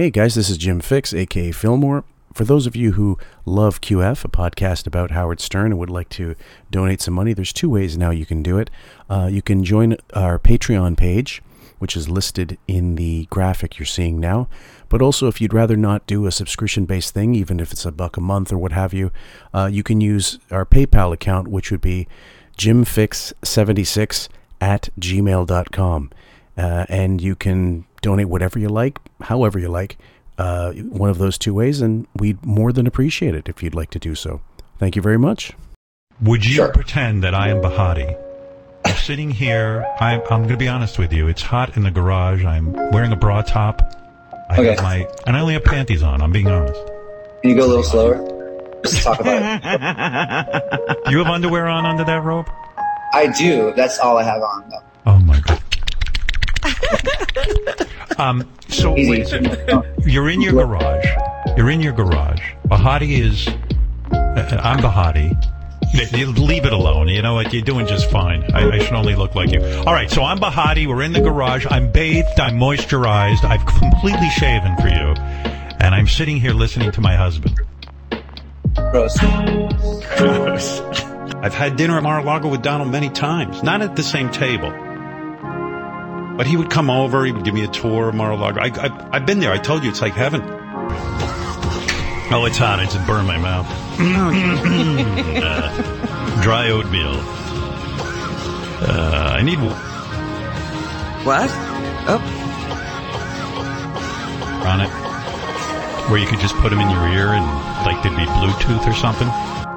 Hey guys, this is Jim Fixx, aka Fillmore. For those of you who love QF, a podcast about Howard Stern, and would like to donate some money, there's two ways now you can do it. Uh, you can join our Patreon page, which is listed in the graphic you're seeing now. But also, if you'd rather not do a subscription based thing, even if it's a buck a month or what have you, uh, you can use our PayPal account, which would be jimfixx76 at gmail.com. Uh, and you can donate whatever you like, however you like, uh, one of those two ways, and we'd more than appreciate it if you'd like to do so. Thank you very much. Would you Sure. pretend that I am Bahati? I'm sitting here. I'm, I'm going to be honest with you. It's hot in the garage. I'm wearing a bra top. I Okay. have my, and I only have panties on. I'm being honest. Can you go a little slower? Just talk about it. You have underwear on under that robe? I do. That's all I have on, though. Oh my god. Um. So wait. You're in your garage. You're in your garage. Bahati is. Uh, I'm Bahati. You leave it alone. You know what? You're doing just fine. I, I should only look like you. All right. So I'm Bahati. We're in the garage. I'm bathed. I'm moisturized. I've completely shaven for you, and I'm sitting here listening to my husband. Gross. I've had dinner at Mar-a-Lago with Donald many times, not at the same table. But he would come over, he would give me a tour of Mar-a-Lago. I, I, I've been there, I told you, it's like heaven. Oh, it's hot, I just burned my mouth. Uh, dry oatmeal. Uh, I need... What? Oh, On it. Where you could just put them in your ear and, like, there'd be Bluetooth or something.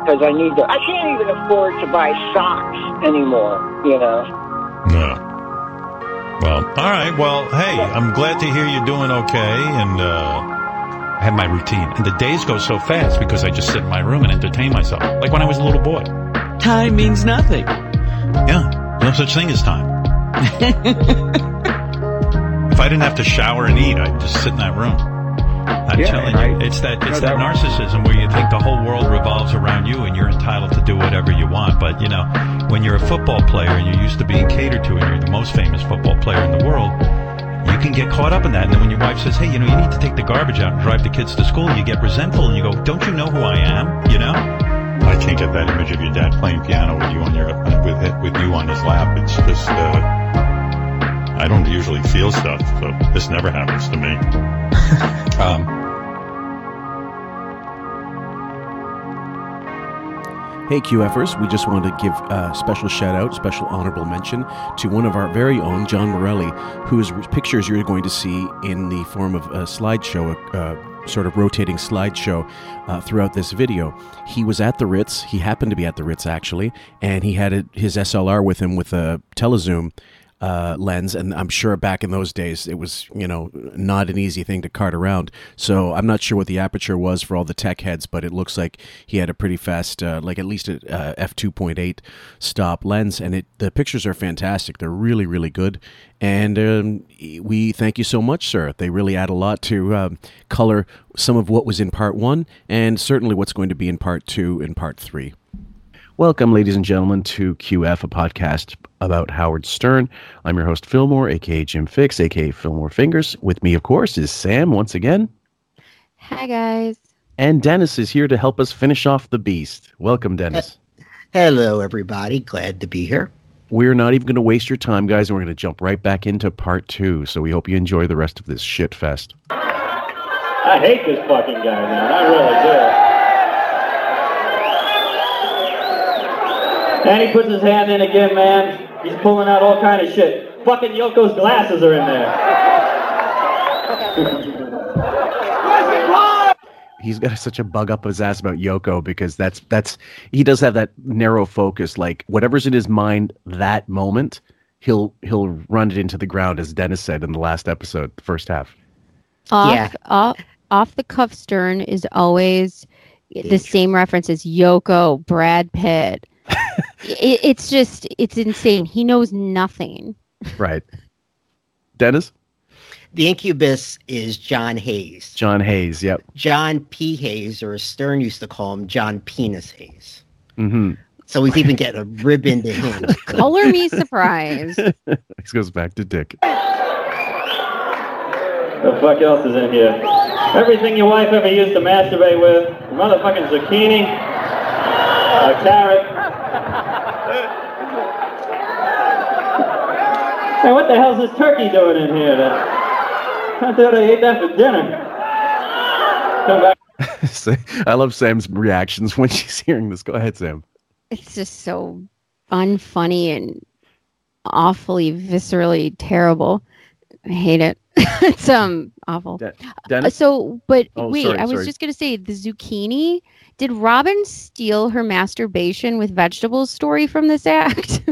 because I need to. I can't even afford to buy socks anymore. You know. No. Well, all right. Well, hey, I'm glad to hear you're doing okay, and uh, I have my routine. And the days go so fast because I just sit in my room and entertain myself, like when I was a little boy. time means nothing. Yeah, no such thing as time. if I didn't have to shower and eat, I'd just sit in that room. I'm Yeah, telling I- you, it's that it's that that- narcissism where you think the whole world revolves around you and you're entitled to do whatever you want. But you know, when you're a football player and you're used to being catered to and you're the most famous football player in the world, you can get caught up in that. And then when your wife says, "Hey, you know, you need to take the garbage out and drive the kids to school," you get resentful and you go, "Don't you know who I am?" You know. I can't get that image of your dad playing piano with you on your with with you on his lap. It's just. Uh, I don't usually feel stuff, so this never happens to me. um, Hey QFers, we just wanted to give a special shout out, special honorable mention to one of our very own, John Morelli, whose pictures you're going to see in the form of a slideshow, a uh, sort of rotating slideshow uh, throughout this video. He was at the Ritz, he happened to be at the Ritz actually, and he had a, his SLR with him with a telezoom uh, lens, and I'm sure back in those days it was you know not an easy thing to cart around. So I'm not sure what the aperture was for all the tech heads, but it looks like he had a pretty fast, uh, like at least a uh, f 2.8 stop lens, and it the pictures are fantastic. They're really really good, and um, we thank you so much, sir. They really add a lot to um, color some of what was in part one, and certainly what's going to be in part two and part three. Welcome, ladies and gentlemen, to QF, a podcast about Howard Stern. I'm your host, Fillmore, aka Jim Fixx, aka Fillmore Fingers. With me, of course, is Sam once again, Hi guys. and Dennis is here to help us finish off the beast. Welcome, Dennis. Hello, everybody. Glad to be here. We're not even going to waste your time, guys, and we're going to jump right back into part two. So we hope you enjoy the rest of this shit fest. I hate this fucking guy, man. I really do. And he puts his hand in again, man. He's pulling out all kind of shit. Fucking Yoko's glasses are in there. He's got such a bug up his ass about Yoko because that's that's he does have that narrow focus. Like whatever's in his mind that moment, he'll he'll run it into the ground, as Dennis said in the last episode, the first half. Off, Yeah. off, off the cuff Stern is always the same reference as Yoko, Brad Pitt. it, it's just, it's insane. He knows nothing. Right. Dennis? The incubus is John Hayes. John Hayes, yep. John P. Hayes, or as Stern used to call him, John Penis Hayes. Mm-hmm. So he's even getting a rib into him. Color me surprised. This goes back to Dick. The fuck else is in here? Everything your wife ever used to masturbate with. A motherfucking zucchini. A carrot. Hey, what the hell's this turkey doing in here? Then? I thought I ate that for dinner. Come back. I love Sam's reactions when she's hearing this. Go ahead, Sam. It's just so unfunny and awfully viscerally terrible. I hate it. it's um awful. De- Uh, Dennis? so, but Oh, wait, sorry, I was sorry. just gonna say the zucchini. Did Robin steal her masturbation with vegetables story from this act?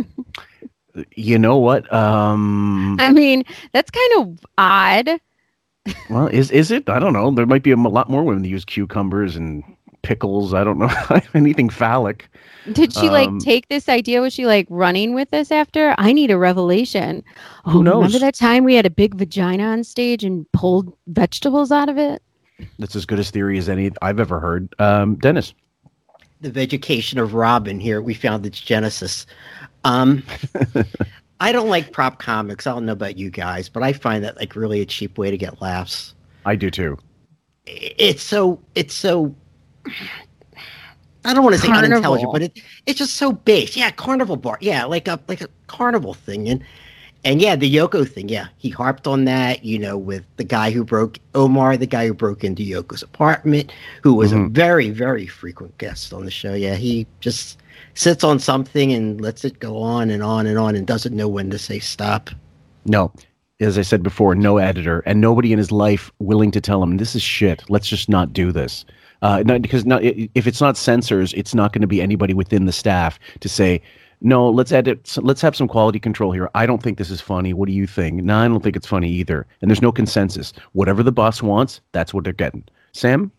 you know what? Um, I mean, that's kind of odd. well, is is it? I don't know. There might be a lot more women that use cucumbers and pickles. I don't know anything phallic. Did she like Um, take this idea? Was she like running with this after? I need a revelation. Who Oh, knows? Remember that time we had a big vagina on stage and pulled vegetables out of it? That's as good a theory as any I've ever heard. Um, Dennis. The vegetation of Robin here, we found its genesis. Um, I don't like prop comics. I don't know about you guys, but I find that like really a cheap way to get laughs. I do too. It's so it's so I don't want to say Carnival. unintelligent, but it it's just so base. Yeah, carnival bar. Yeah, like a like a carnival thing. And and yeah, the Yoko thing. Yeah, he harped on that. You know, with the guy who broke Omar, the guy who broke into Yoko's apartment, who was a Mhm. very very frequent guest on the show. Yeah, he just sits on something and lets it go on and on and on and doesn't know when to say stop. No, as I said before, no editor and nobody in his life willing to tell him this is shit. Let's just not do this. Uh, not because not if it's not censors, it's not going to be anybody within the staff to say, no, let's edit. Let's have some quality control here. I don't think this is funny. What do you think? No, I don't think it's funny either. And there's no consensus. Whatever the boss wants, that's what they're getting. Sam,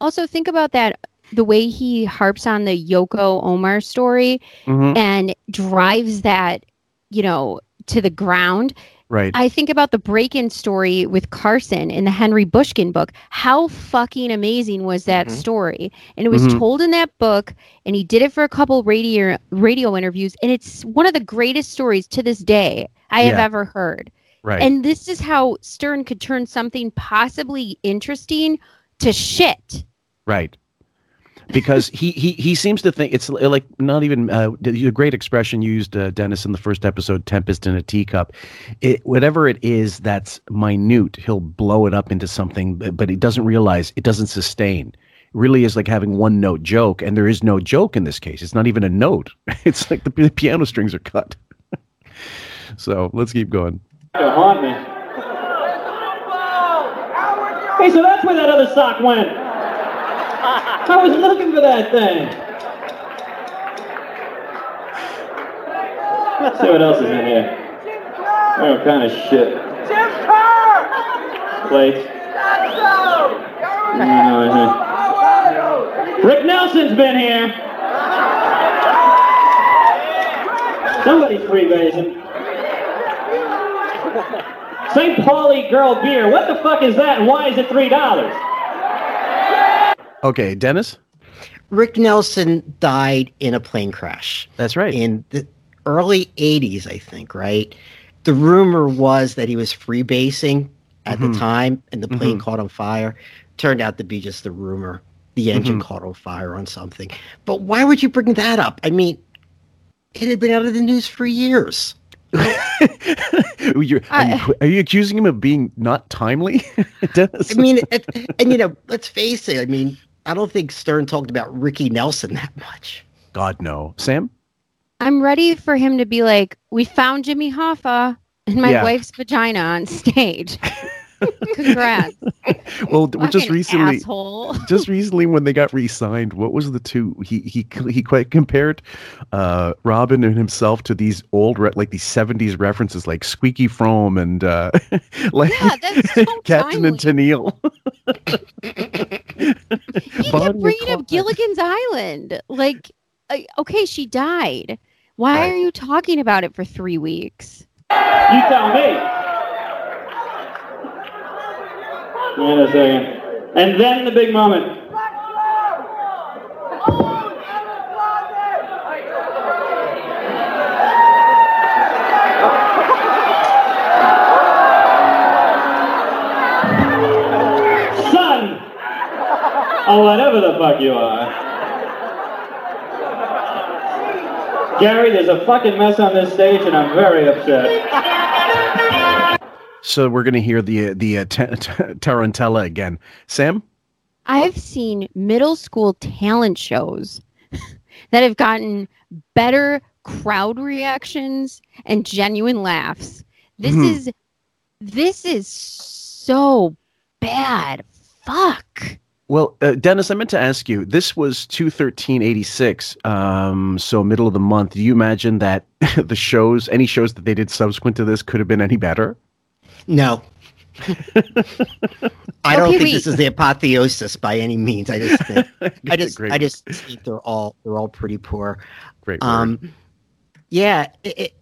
Also, think about that the way he harps on the Yoko Omar story Mhm. and drives that, you know, to the ground. Right? I think about the break in story with Carson in the Henry Bushkin book. How fucking amazing was that Mhm. story? And it was Mhm. told in that book, and he did it for a couple radio radio interviews, and it's one of the greatest stories to this day I have ever heard. right. And this is how Stern could turn something possibly interesting to shit. Right. Because he, he he seems to think it's like not even uh, the the great expression used, uh, Dennis, in the first episode, "tempest in a teacup." It, whatever it is that's minute, he'll blow it up into something, but, but he doesn't realize it doesn't sustain. It really is like having one note joke, and there is no joke in this case. It's not even a note. It's like the, the piano strings are cut. so let's keep going. To haunt me. Hey, so that's where that other sock went. I was looking for that thing. Let's see what else is in here. Oh, kind of shit. Plates. No, no. Mm-hmm. Rick Nelson's been here. Somebody's freebasing. St. Pauli Girl Beer. What the fuck is that and why is it $3? Okay, Dennis. Rick Nelson died in a plane crash. That's right. in the early 80s, I think, right? The rumor was that he was freebasing at Mhm. the time and the plane Mhm. caught on fire. Turned out to be just the rumor. The engine Mhm. caught on fire on something. But why would you bring that up? I mean, it had been out of the news for years. You're- you, are you accusing him of being not timely, Dennis? I mean, it, and you know, let's face it. I mean, I don't think Stern talked about Ricky Nelson that much. God no, Sam. I'm ready for him to be like, "We found Jimmy Hoffa in my Yeah. wife's vagina on stage." Congrats, Well, d- just recently, asshole. just recently when they got re-signed, what was the two? He he he quite compared uh, Robin and himself to these old re- like these '70s references like Squeaky Fromme and uh, like Yeah, so Captain and Tennille. He kept Bonnie bringing up Gilligan's Island. Like, uh, okay, she died. Why Right. are you talking about it for three weeks? You tell me. Wait a second. And then the big moment. Son, Oh, whatever the fuck you are. Gary, there's a fucking mess on this stage, and I'm very upset. So we're going to hear the the uh, t- t- tarantella again. Sam, I've seen middle school talent shows that have gotten better crowd reactions and genuine laughs. This Mhm. is this is so bad. Fuck. Well, uh, Dennis, I meant to ask you. This was two thirteen eighty six, um, so middle of the month. Do you imagine that the shows, any shows that they did subsequent to this, could have been any better? No. I don't Okay, think wait. this is the apotheosis by any means. I just think I just Great. I just think they're all they're all pretty poor. Great. word. Um, yeah, it, it,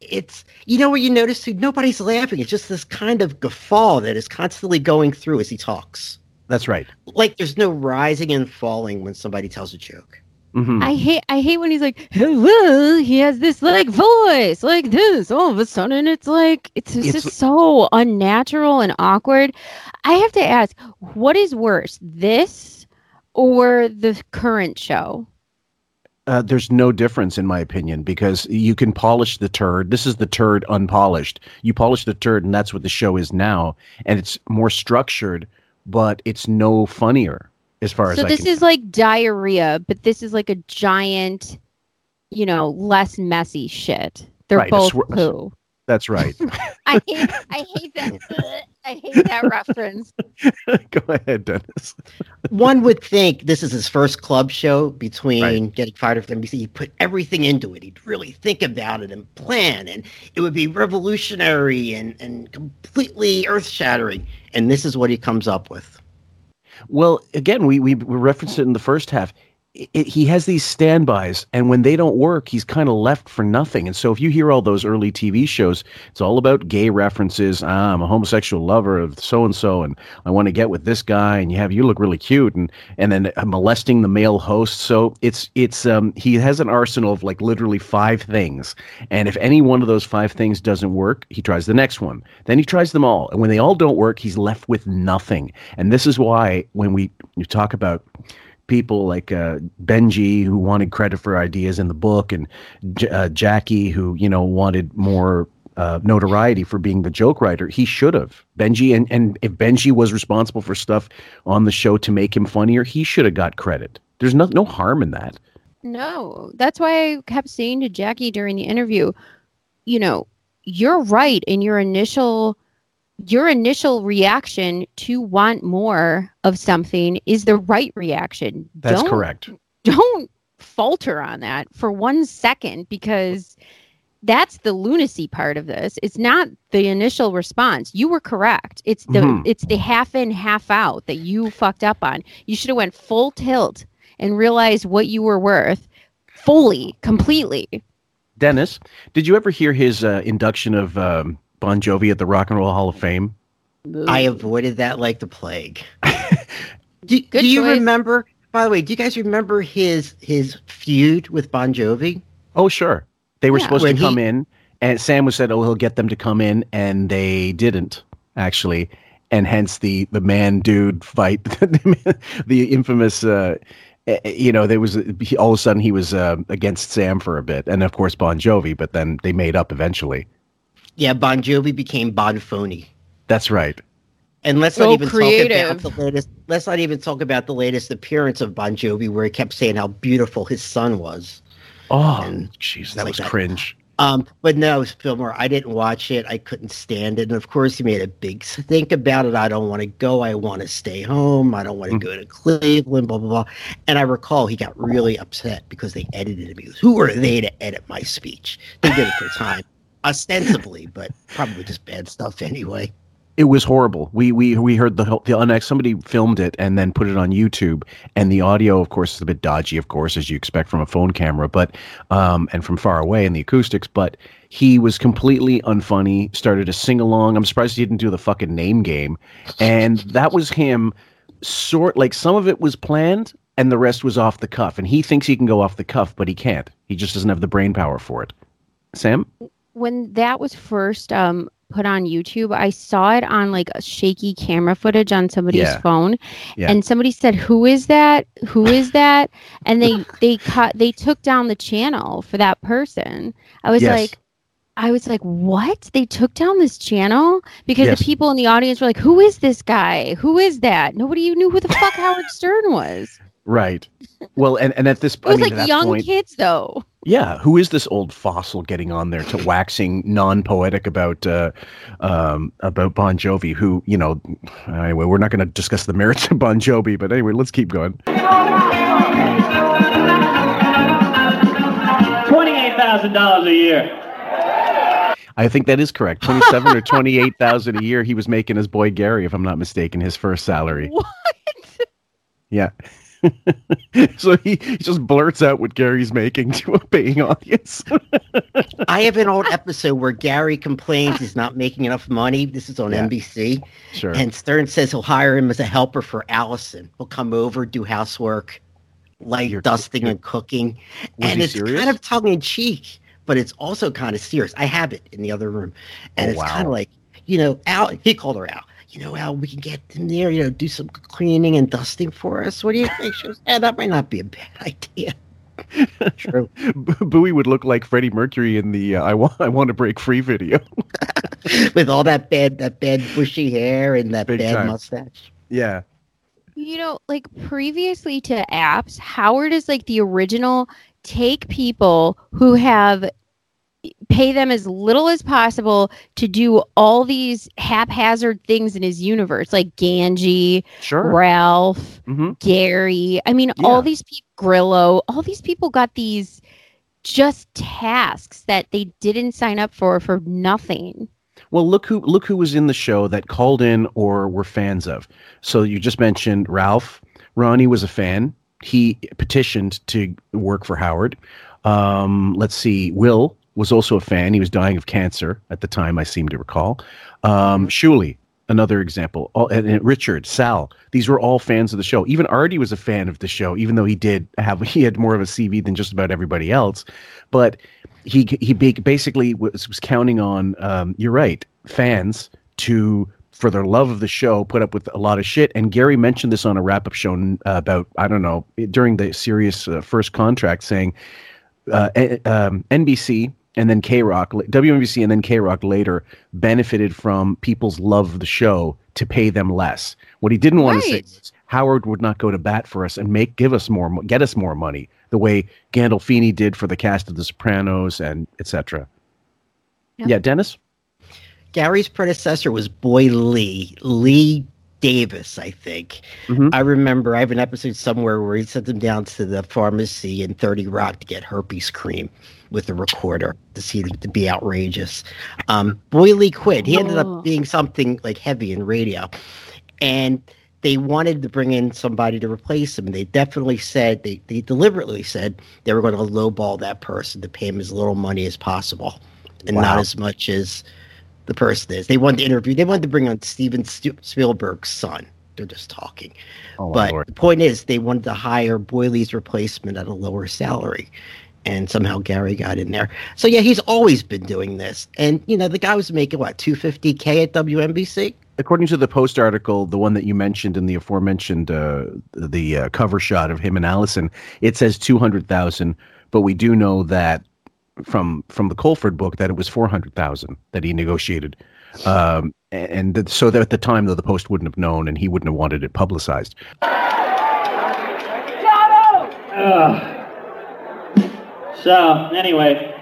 it's you know what you notice too. Nobody's laughing. It's just this kind of guffaw that is constantly going through as he talks. That's right. Like there's no rising and falling when somebody tells a joke. Mhm. I hate I hate when he's like, "Hello," he has this like voice like this. All of a sudden, it's like it's, just It's- so unnatural and awkward. I have to ask, what is worse, this or the current show? Uh, there's no difference in my opinion because you can polish the turd. This is the turd unpolished. You polish the turd, and that's what the show is now. And it's more structured, but it's no funnier as far So as I this can. is like diarrhea, but this is like a giant, you know, less messy shit. They're Right, both swir- poo. that's right. I hate I hate that I hate that reference. Go ahead, Dennis. One would think this is his first club show between Right. getting fired from NBC. He'd put everything into it. He'd really think about it and plan, and it would be revolutionary and, and completely earth shattering. And this is what he comes up with. Well, again, we, we referenced it in the first half. It, he has these standbys, and when they don't work, he's kind of left for nothing. And so, if you hear all those early TV shows, it's all about gay references. Ah, I'm a homosexual lover of so and so, and I want to get with this guy. And you have you look really cute, and and then uh, molesting the male host. So it's it's um he has an arsenal of like literally five things, and if any one of those five things doesn't work, he tries the next one. Then he tries them all, and when they all don't work, he's left with nothing. And this is why when we you talk about people like uh, Benji who wanted credit for ideas in the book, and J- uh, Jackie who you know wanted more uh, notoriety for being the joke writer. He should have Benji, and and if Benji was responsible for stuff on the show to make him funnier, he should have got credit. There's no no harm in that. No, that's why I kept saying to Jackie during the interview, you know, you're right in your initial your initial reaction to want more of something is the right reaction. That's don't, correct. Don't falter on that for one second because that's the lunacy part of this. It's not the initial response. You were correct. It's the Mhm. it's the half in, half out that you fucked up on. You should have went full tilt and realized what you were worth fully, completely. Dennis, did you ever hear his uh, induction of um, Bon Jovi at the Rock and Roll Hall of Fame? I avoided that like the plague. do, Good do you remember? By the way, do you guys remember his his feud with Bon Jovi? Oh, sure. They were Yeah. supposed When to come he- in, and Sam was said, "Oh, he'll get them to come in," and they didn't actually, and hence the the man dude fight, the infamous. Uh, eh, eh, you know, there was he, all of a sudden he was uh, against Sam for a bit, and of course Bon Jovi, but then they made up eventually. Yeah, Bon Jovi became Bon Phony. That's right. And let's So not even creative. talk about the latest. Let's not even talk about the latest appearance of Bon Jovi, where he kept saying how beautiful his son was. Oh, And jeez, that like was that. cringe. Um, but no, Fillmore, I didn't watch it. I couldn't stand it. And of course, he made a big think about it. I don't want to go. I want to stay home. I don't want to Mm. go to Cleveland. Blah blah blah. And I recall he got really upset because they edited him. He goes, "Who are they to edit my speech? They did it for time, ostensibly, but probably just bad stuff anyway." It was horrible. We we we heard the the unex. Somebody filmed it and then put it on YouTube, and the audio, of course, is a bit dodgy, of course, as you expect from a phone camera, but um, and from far away, and the acoustics. But he was completely unfunny. Started to sing along. I'm surprised he didn't do the fucking name game, and that was him. Sort like some of it was planned, and the rest was off the cuff. And he thinks he can go off the cuff, but he can't. He just doesn't have the brain power for it. Sam, when that was first um put on YouTube. I saw it on like a shaky camera footage on somebody's Yeah. phone, Yeah. and somebody said, "Who is that? Who is that?" And they they cut they took down the channel for that person. I was Yes. like. I was like, "What? They took down this channel because Yes. the people in the audience were like, "Who is this guy? Who is that?" Nobody even knew who the fuck Howard Stern was. Right. Well, and, and at this point, It was I mean, like young point, kids, though. Yeah, who is this old fossil getting on there to waxing non-poetic about uh, um, about Bon Jovi? Who you know? Anyway, we're not going to discuss the merits of Bon Jovi, but anyway, let's keep going. Twenty-eight thousand dollars a year. I think that is correct. Twenty-seven or twenty-eight thousand a year he was making his boy Gary, if I'm not mistaken, his first salary. What? Yeah. so he, he just blurts out what Gary's making to a paying audience. I have an old episode where Gary complains he's not making enough money. This is on Yeah. NBC. sure. And Stern says he'll hire him as a helper for Allison. He'll come over, do housework, like You're- dusting you're- and cooking. And it's serious? kind of tongue in cheek, but it's also kind of serious. I have it in the other room. And Oh, it's wow. kind of like, you know, Al, he called her Al. You know, Al, we can get in there, you know, do some cleaning and dusting for us. What do you think? She goes, yeah, that might not be a bad idea. True. B- Bowie would look like Freddie Mercury in the uh, "I want I want to break free" video. With all that bad, that bad bushy hair and that Big bad time. mustache. yeah, You know, like previously to apps, Howard is like the original take people who have pay them as little as possible to do all these haphazard things in his universe, like Ganji, sure. Ralph, hmm Gary. I mean, Yeah. all these people, Grillo, all these people got these just tasks that they didn't sign up for for nothing. Well, look who look who was in the show that called in or were fans of. So you just mentioned Ralph. Ronnie was a fan. He petitioned to work for Howard. Um, let's see. Will was also a fan. He was dying of cancer at the time. I seem to recall. Um, Shuli, another example. All, and, and Richard, Sal. These were all fans of the show. Even Artie was a fan of the show, even though he did have he had more of a CV than just about everybody else. But he he basically was, was counting on um, you're right fans to for their love of the show put up with a lot of shit and gary mentioned this on a wrap-up show about i don't know during the Sirius uh, first contract saying uh, um, nbc and then k-rock WNBC and then k-rock later benefited from people's love of the show to pay them less what he didn't want to say was howard would not go to bat for us and make give us more get us more money the way Gandolfini did for the cast of The Sopranos and etc. Yeah. Yeah, Dennis. Gary's predecessor was Boy Lee, Lee Davis, I think. Mhm. I remember I have an episode somewhere where he sent him down to the pharmacy in 30 Rock to get herpes cream with a recorder to see to be outrageous. Um, Boy Lee quit. He ended Oh. up being something like heavy in radio. And they wanted to bring in somebody to replace him. They definitely said, they, they deliberately said they were going to lowball that person to pay him as little money as possible and not as much as the person is. They wanted to interview, they wanted to bring on Steven Spielberg's son. They're just talking. Oh, but Lord. the point is, they wanted to hire Boy Lee's replacement at a lower salary. And somehow Gary got in there. So yeah, he's always been doing this. And you know, the guy was making what, 250k at WNBC? According to the Post article, the one that you mentioned in the aforementioned uh, the uh, cover shot of him and Allison, it says two hundred thousand, but we do know that from from the Colford book that it was four hundred thousand that he negotiated. Um, and th- so that at the time, though, the Post wouldn't have known, and he wouldn't have wanted it publicized. Ugh. So, anyway.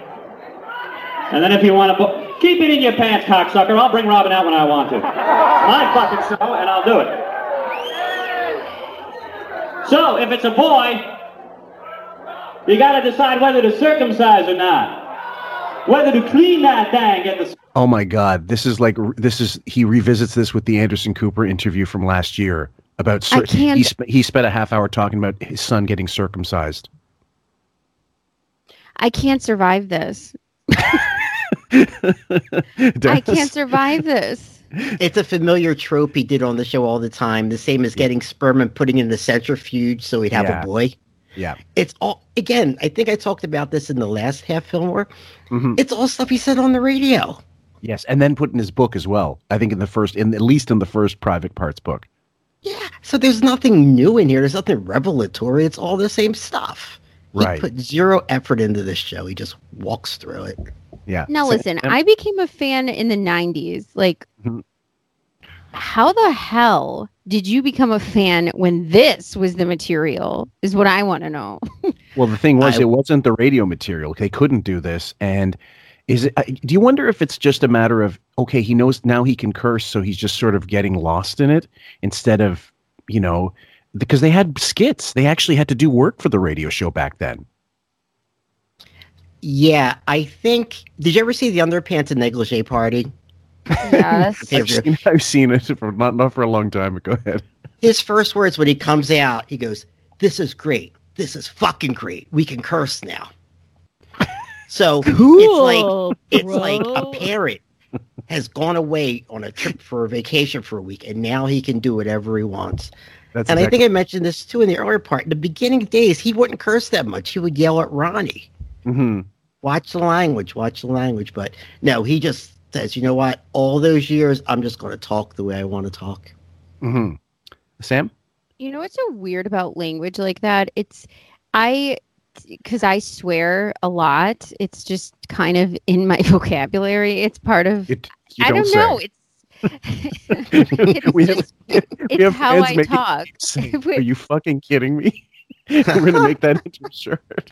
And then if you want to, bo- keep it in your pants, cocksucker. I'll bring Robin out when I want to. My fucking show, and I'll do it. So, if it's a boy, you got to decide whether to circumcise or not. Whether to clean that thing, get the Oh my God, this is like this is he revisits this with the Anderson Cooper interview from last year about I can't- he sp- he spent a half hour talking about his son getting circumcised. I can't survive this. I can't survive this. It's a familiar trope he did on the show all the time. The same as getting sperm and putting it in the centrifuge so he'd have Yeah. a boy. Yeah. It's all again. I think I talked about this in the last half Fillmore. Mhm. It's all stuff he said on the radio. Yes, and then put in his book as well. I think in the first, in at least in the first Private Parts book. Yeah. So there's nothing new in here. There's nothing revelatory. It's all the same stuff. He put zero effort into this show. He just walks through it. Yeah. Now So- listen, and- I became a fan in the 90s. Like Mhm. how the hell did you become a fan when this was the material? Is what I want to know. Well, the thing was, I- it wasn't the radio material. They couldn't do this. And is it? Do you wonder if it's just a matter of okay, he knows now he can curse, so he's just sort of getting lost in it instead of you know because they had skits. They actually had to do work for the radio show back then. Yeah, I think. Did you ever see the underpants and negligee party? yes. I've seen, I've seen it for not not for a long time. But go ahead. His first words when he comes out, he goes, "This is great. This is fucking great. We can curse now." So it's like it's like a bro. parent has gone away on a trip for a vacation for a week, and now he can do whatever he wants. That's And I think I mentioned this too in the earlier part. In the beginning days, he wouldn't curse that much. He would yell at Ronnie. Mhm. Watch the language, watch the language. But no, he just says, you know what? All those years, I'm just going to talk the way I want to talk. Mhm. Sam. You know what's so weird about language like that? It's I because I swear a lot. It's just kind of in my vocabulary. It's part of It, you I don't say. know. It's it's we have, just we it's have how I talk. Are you fucking kidding me? We're gonna make that into a shirt.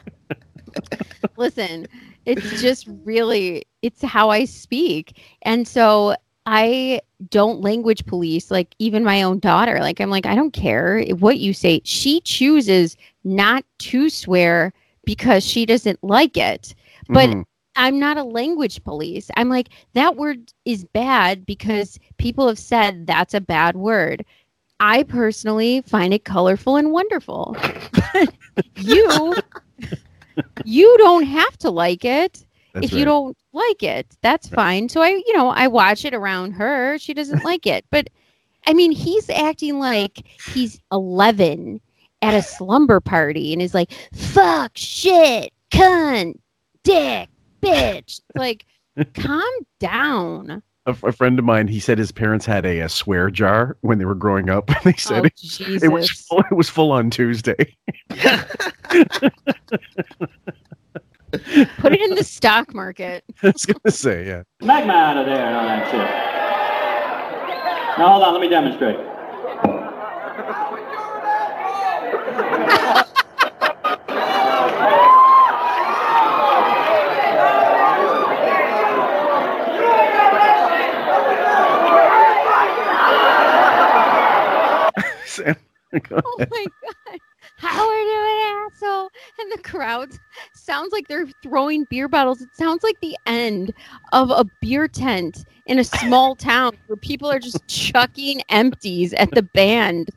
Listen, it's just really it's how I speak. And so I don't language police like even my own daughter. Like I'm like I don't care what you say. She chooses not to swear because she doesn't like it. But Mhm. I'm not a language police. I'm like, that word is bad because people have said that's a bad word. I personally find it colorful and wonderful. you you don't have to like it. That's if you don't like it, that's fine. So I, you know, I watch it around her. She doesn't like it. But I mean, he's acting like he's 11 at a slumber party and is like, fuck, shit, cunt, dick, bitch. Like, calm down. a, a friend of mine, he said his parents had a, a swear jar when they were growing up. they said Oh, it, Jesus. it was full, it was full on Tuesday. Put it in the stock market. I was gonna say, yeah. Magma out of there and all that shit. Now hold on, let me demonstrate. Sam, Oh my god. Howard, you an asshole. And the crowd sounds like they're throwing beer bottles. It sounds like the end of a beer tent in a small town where people are just chucking empties at the band.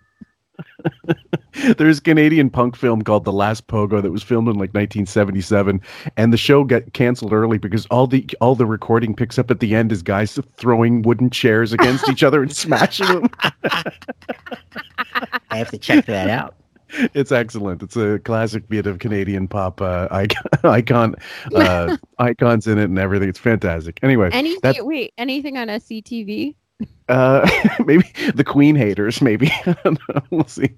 There's a Canadian punk film called The Last Pogo that was filmed in like 1977, and the show got canceled early because all the all the recording picks up at the end is guys throwing wooden chairs against each other and smashing them. I have to check that out. It's excellent. It's a classic bit of Canadian pop uh, icon, icon uh, icons in it and everything. It's fantastic. Anyway, Anything That's- wait, anything on SCTV? Uh, maybe the Queen haters. Maybe I don't know. We'll see.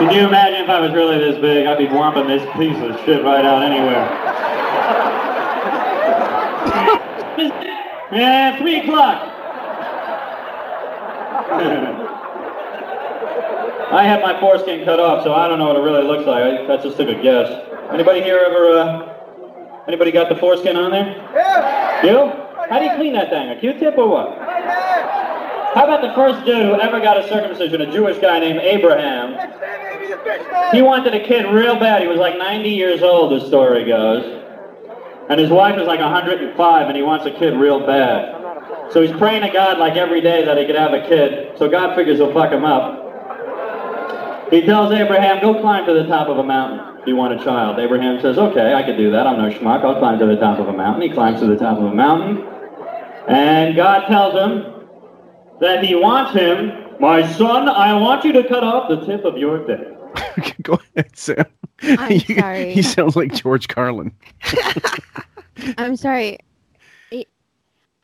Can you imagine if I was really this big? I'd be whomping this piece of shit right out anywhere. yeah, three o'clock. I had my foreskin cut off, so I don't know what it really looks like. I, that's just took a guess. Anybody here ever, uh, anybody got the foreskin on there? Yeah. You? How do you clean that thing? A Q-tip or what? How about the first dude who ever got a circumcision, a Jewish guy named Abraham? He wanted a kid real bad. He was like 90 years old, the story goes. And his wife is like 105, and he wants a kid real bad. So he's praying to God like every day that he could have a kid. So God figures he'll fuck him up. He tells Abraham, go climb to the top of a mountain. if You want a child. Abraham says, okay, I could do that. I'm no schmuck. I'll climb to the top of a mountain. He climbs to the top of a mountain. And God tells him that he wants him, my son, I want you to cut off the tip of your dick. Go ahead, Sam. I'm You- sorry. He sounds like George Carlin. I'm sorry.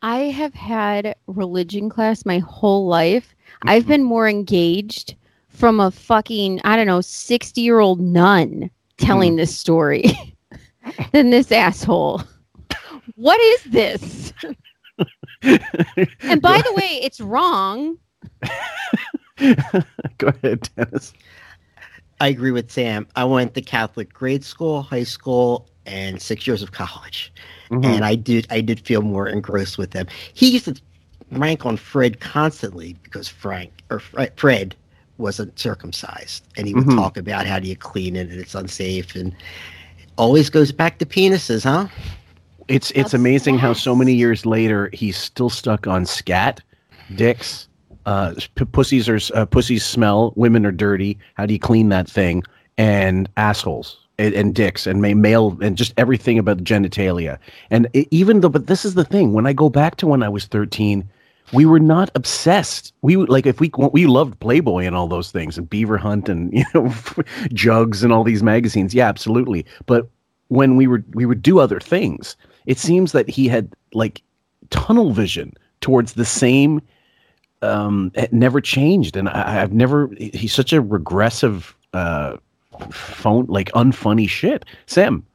I have had religion class my whole life. I've mm-hmm. been more engaged from a fucking, I don't know, 60 year old nun telling this story than this asshole. What is this? And by the way, it's wrong. Go ahead, Dennis. I agree with Sam. I went to Catholic grade school, high school, and six years of college, Mhm. and I did I did feel more engrossed with them. He used to rank on Fred constantly because Frank or Fre- Fred wasn't circumcised, and he would Mhm. talk about how do you clean it and it's unsafe, and it always goes back to penises, huh? It's it's amazing how so many years later he's still stuck on scat, dicks, uh, p- pussies are uh, pussies smell, women are dirty. How do you clean that thing? And assholes and, and dicks and ma- male and just everything about genitalia. And it, even though, but this is the thing. When I go back to when I was thirteen, we were not obsessed. We like if we we loved Playboy and all those things and Beaver Hunt and you know Jugs and all these magazines. Yeah, absolutely. But when we were we would do other things, it seems that he had like tunnel vision towards the same. Um, it never changed, and I, I've never. He's such a regressive, uh, phone like unfunny shit. Sam,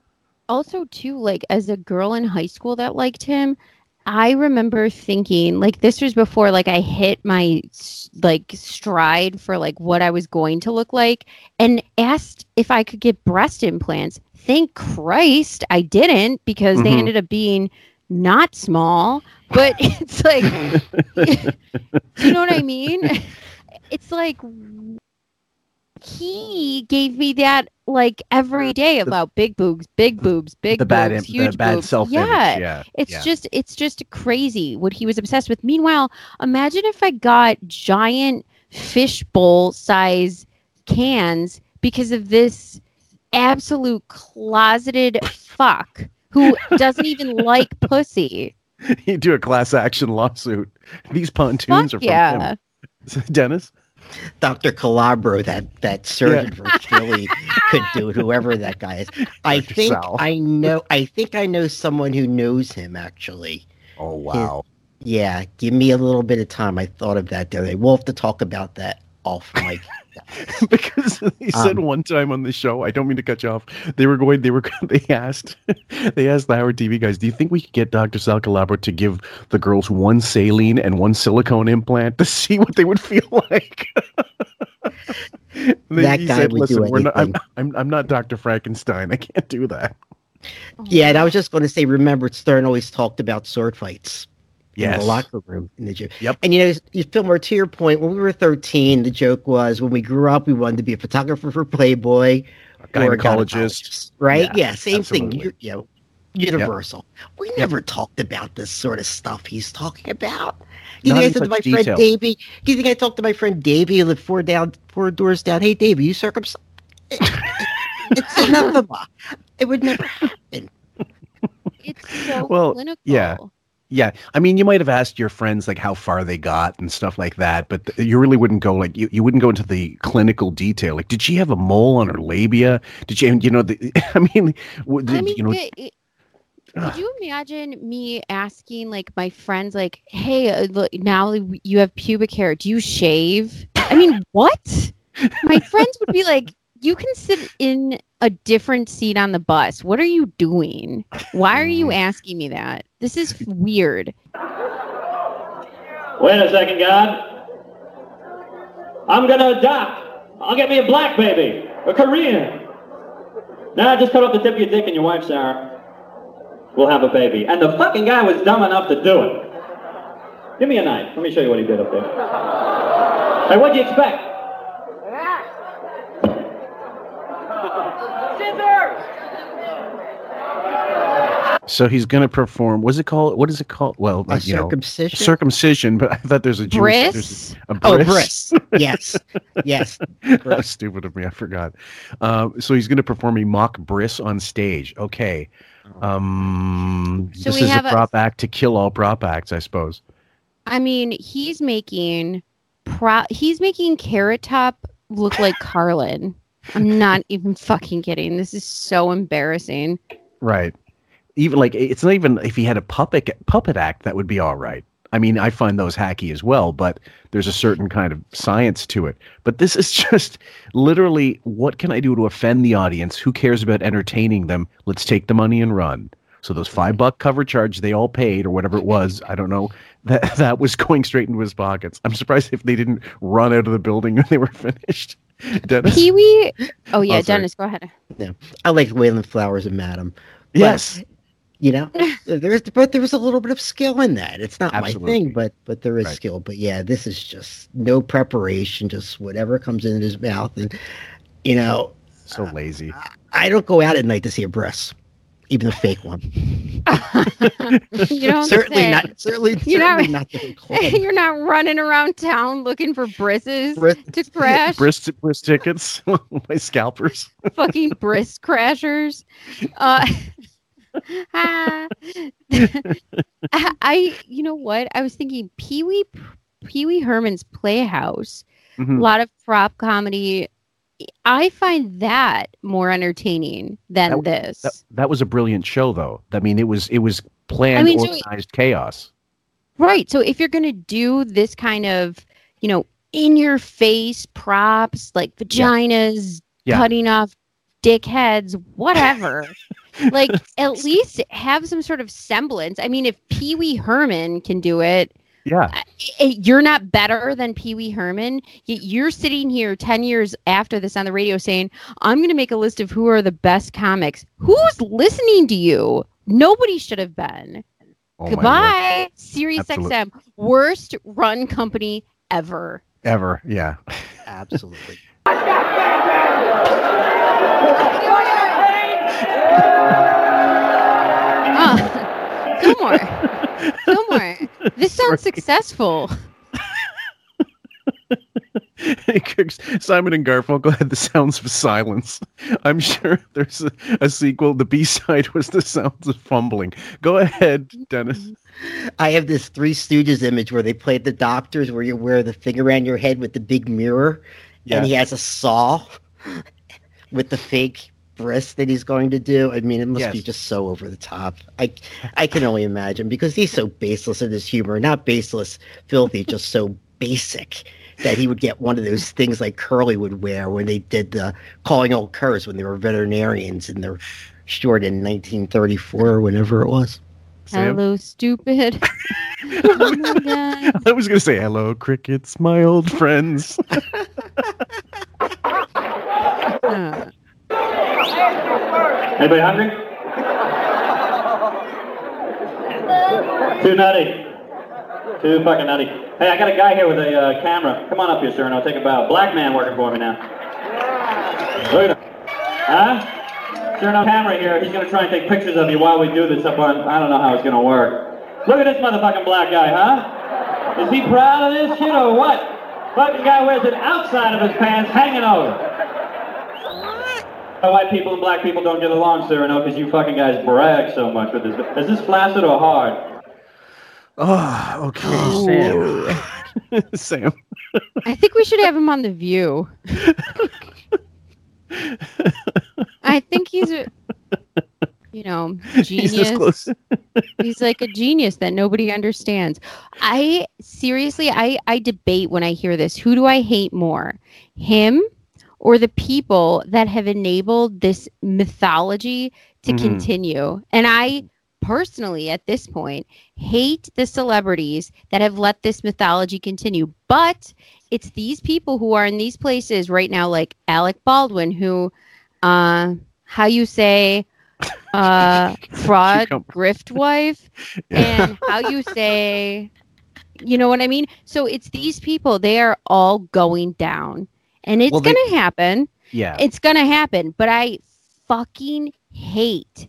also too like as a girl in high school that liked him i remember thinking like this was before like i hit my like stride for like what i was going to look like and asked if i could get breast implants thank christ i didn't because they Mhm. ended up being not small but it's like you know what i mean it's like he gave me that like every day about big boobs, big boobs, big the bad boobs, im- huge the bad boobs. self-image, Yeah, yeah, it's yeah. just it's just crazy what he was obsessed with. Meanwhile, imagine if I got giant fishbowl size cans because of this absolute closeted fuck who doesn't even like pussy. you do a class action lawsuit. These pontoons Fuck are from yeah. Dennis. Dr. Calabro, that that surgeon from Philly, could do it. Whoever that guy is, I Dr. think Sal. I know. I think I know someone who knows him. Actually, Oh wow. yeah. Give me a little bit of time. I thought of that the other day. We'll have to talk about that off mic. because he said Um, one time on the show, I don't mean to cut you off. They were going, they were, they asked, they asked the Howard TV guys, do you think we could get Dr. Sal Calabro to give the girls one saline and one silicone implant to see what they would feel like? That he guy would do we're not, I'm, anything." I'm, I'm not Dr. Frankenstein. I can't do that. Yeah, and I was just going to say, remember, Stern always talked about sword fights in Yes. the locker room in the gym. Yep. And you know, you Fillmore, to your point, when we were 13, the joke was when we grew up, we wanted to be a photographer for Playboy or a Gynecologist. right? Yeah, Yeah, same thing. You, you know, universal. We never talked about this sort of stuff he's talking about. You Not think I talked to my such friend. Davey? Do you think I talked to my friend Davey who lived four down, four doors down? Hey, Davey, you circumcised? it's anathema. It would never happen. It's so Well, clinical. yeah. Yeah, I mean, you might have asked your friends like how far they got and stuff like that, but th- you really wouldn't go like you, you wouldn't go into the clinical detail. Like, did she have a mole on her labia? Did she? You know, the, I mean, w- I did- mean, you know, it- it- could you imagine me asking like my friends, like, "Hey, uh, look, now you have pubic hair. Do you shave?" I mean, what? My friends would be like, "You can sit in a different seat on the bus. What are you doing? Why are you mm. asking me that? This is weird." Wait a second, God. I'm gonna adopt. I'll get me a black baby, a Korean. Now Nah, just cut off the tip of your dick and your wife, Sarah. We'll have a baby. And the fucking guy was dumb enough to do it. Give me a knife. Let me show you what he did up there. Hey, what'd you expect? So he's going to perform. What's it called? What is it called? Well, A like, you know, circumcision? circumcision. But I thought there's a Jewish. Bris? there's A, a Oh, bris. bris. Yes. Yes. How stupid of me. I forgot. Uh, so he's going to perform a mock bris on stage. Okay. Um, So this we is a have a- prop act to kill all prop acts, I suppose. I mean, he's making pro. He's making Carrot Top look like Carlin. I'm not even fucking kidding. This is so embarrassing. Right. Even like it's not even if he had a puppet puppet act that would be all right. I mean, I find those hacky as well, but there's a certain kind of science to it. But this is just literally what can I do to offend the audience? Who cares about entertaining them? Let's take the money and run. So those five buck cover charge they all paid or whatever it was, I don't know, that that was going straight into his pockets. I'm surprised if they didn't run out of the building when they were finished. Dennis? Pee Wee. Oh yeah, oh, sorry. Dennis, go ahead. Yeah, I like Wayland Flowers and Madame. But, Yes. you know, there is, but there was a little bit of skill in that. It's not my thing, but but there is Right. skill. But yeah, this is just no preparation, just whatever comes in his mouth, and you know, So lazy. I don't go out at night to see a breast, even a fake one. You don't certainly say. not. Certainly, You're not- certainly not. the. You're not running around town looking for brises Breast- to crash. Brisk, brisk tickets, my scalpers. fucking brisk crashers. Uh, ah. I, you know what? I was thinking Pee Wee, Pee Wee Herman's Playhouse. A Mhm. lot of prop comedy. I find that more entertaining than That- this. That, that was a brilliant show, though. I mean, it was it was planned, I mean, so- organized chaos. Right. So if you're going to do this kind of, you know, in your face props like vaginas, Yeah. cutting off dick heads, whatever, like at least have some sort of semblance. I mean, if Pee Wee Herman can do it, Yeah, eh, you're not better than Pee Wee Herman. Yet you're sitting here 10 years after this on the radio saying, I'm going to make a list of who are the best comics. Who's listening to you? Nobody should have been. Oh. Goodbye, Sirius Absolute- XM, worst run company ever. Ever, yeah. Absolutely. Ah, Fillmore, Fillmore, this sounds successful. Simon and Garfunkel had the sounds of silence. I'm sure there's a, a sequel. The B side was the sounds of fumbling. Go ahead, Dennis. I have this Three Stooges image where they played the doctors, where you wear the thing around your head with the big mirror, Yeah. and he has a saw with the fake breast that he's going to do. I mean, it must be just so over the top. I I can only imagine because he's so baseless in his humor, not baseless, filthy, just so basic that he would get one of those things like Curly would wear when they did the calling all curs when they were veterinarians in their short in 1934 or whenever it was. Sam? Hello, stupid. oh. I was going to say, hello, crickets, my old friends. Uh, Anybody hungry? Too nutty. Too fucking nutty. Hey, I got a guy here with a uh, camera. Come on up here, sir, and I'll take a bow. Black man working for me now. Look at him. Huh? Sure enough, camera here. He's gonna try and take pictures of you while we do this up on. I don't know how it's gonna work. Look at this motherfucking black guy, huh? Is he proud of this shit or what? Fucking guy wears it outside of his pants, hanging over. Why white people and black people don't get along, sir, no, because you fucking guys brag so much with this. Is this flaccid or hard? Ah, oh, okay, Sam. Sam. I think we should have him on the View. I think he's a, you know, He's genius. close. He's like a genius that nobody understands. I seriously, I I debate when I hear this. Who do I hate more, him or the people that have enabled this mythology to Mhm. continue? And I personally, at this point, hate the celebrities that have let this mythology continue. But it's these people who are in these places right now, like Alec Baldwin, who, uh, how you say, uh, fraud, grift wife, and how you say, you know what I mean? So it's these people, they are all going down. And it's Well, going to happen. yeah. It's going to happen. But I fucking hate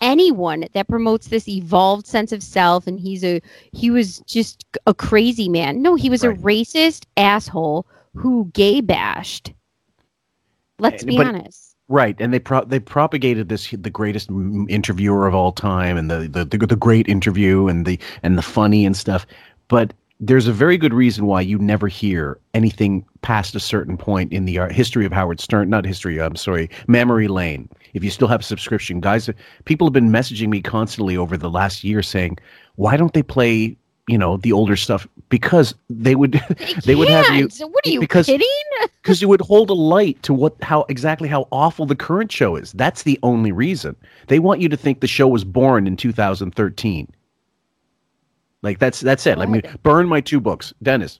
anyone that promotes this evolved sense of self and he's a he was just a crazy man. No, he was a racist asshole who gay bashed. Let's Eh, be but- honest. Right, and they pro- they propagated this the greatest interviewer of all time, and the, the the the great interview, and the and the funny and stuff. But there's a very good reason why you never hear anything past a certain point in the art, history of Howard Stern, not history, I'm sorry, memory lane. If you still have a subscription, guys, people have been messaging me constantly over the last year saying, why don't they play, you know, the older stuff? Because they would, They, they would have you. What are you because- kidding? because it would hold a light to what, how exactly how awful the current show is. That's the only reason. They want you to think the show was born in 2013. Like that's that's it. Let me burn my two books, Dennis.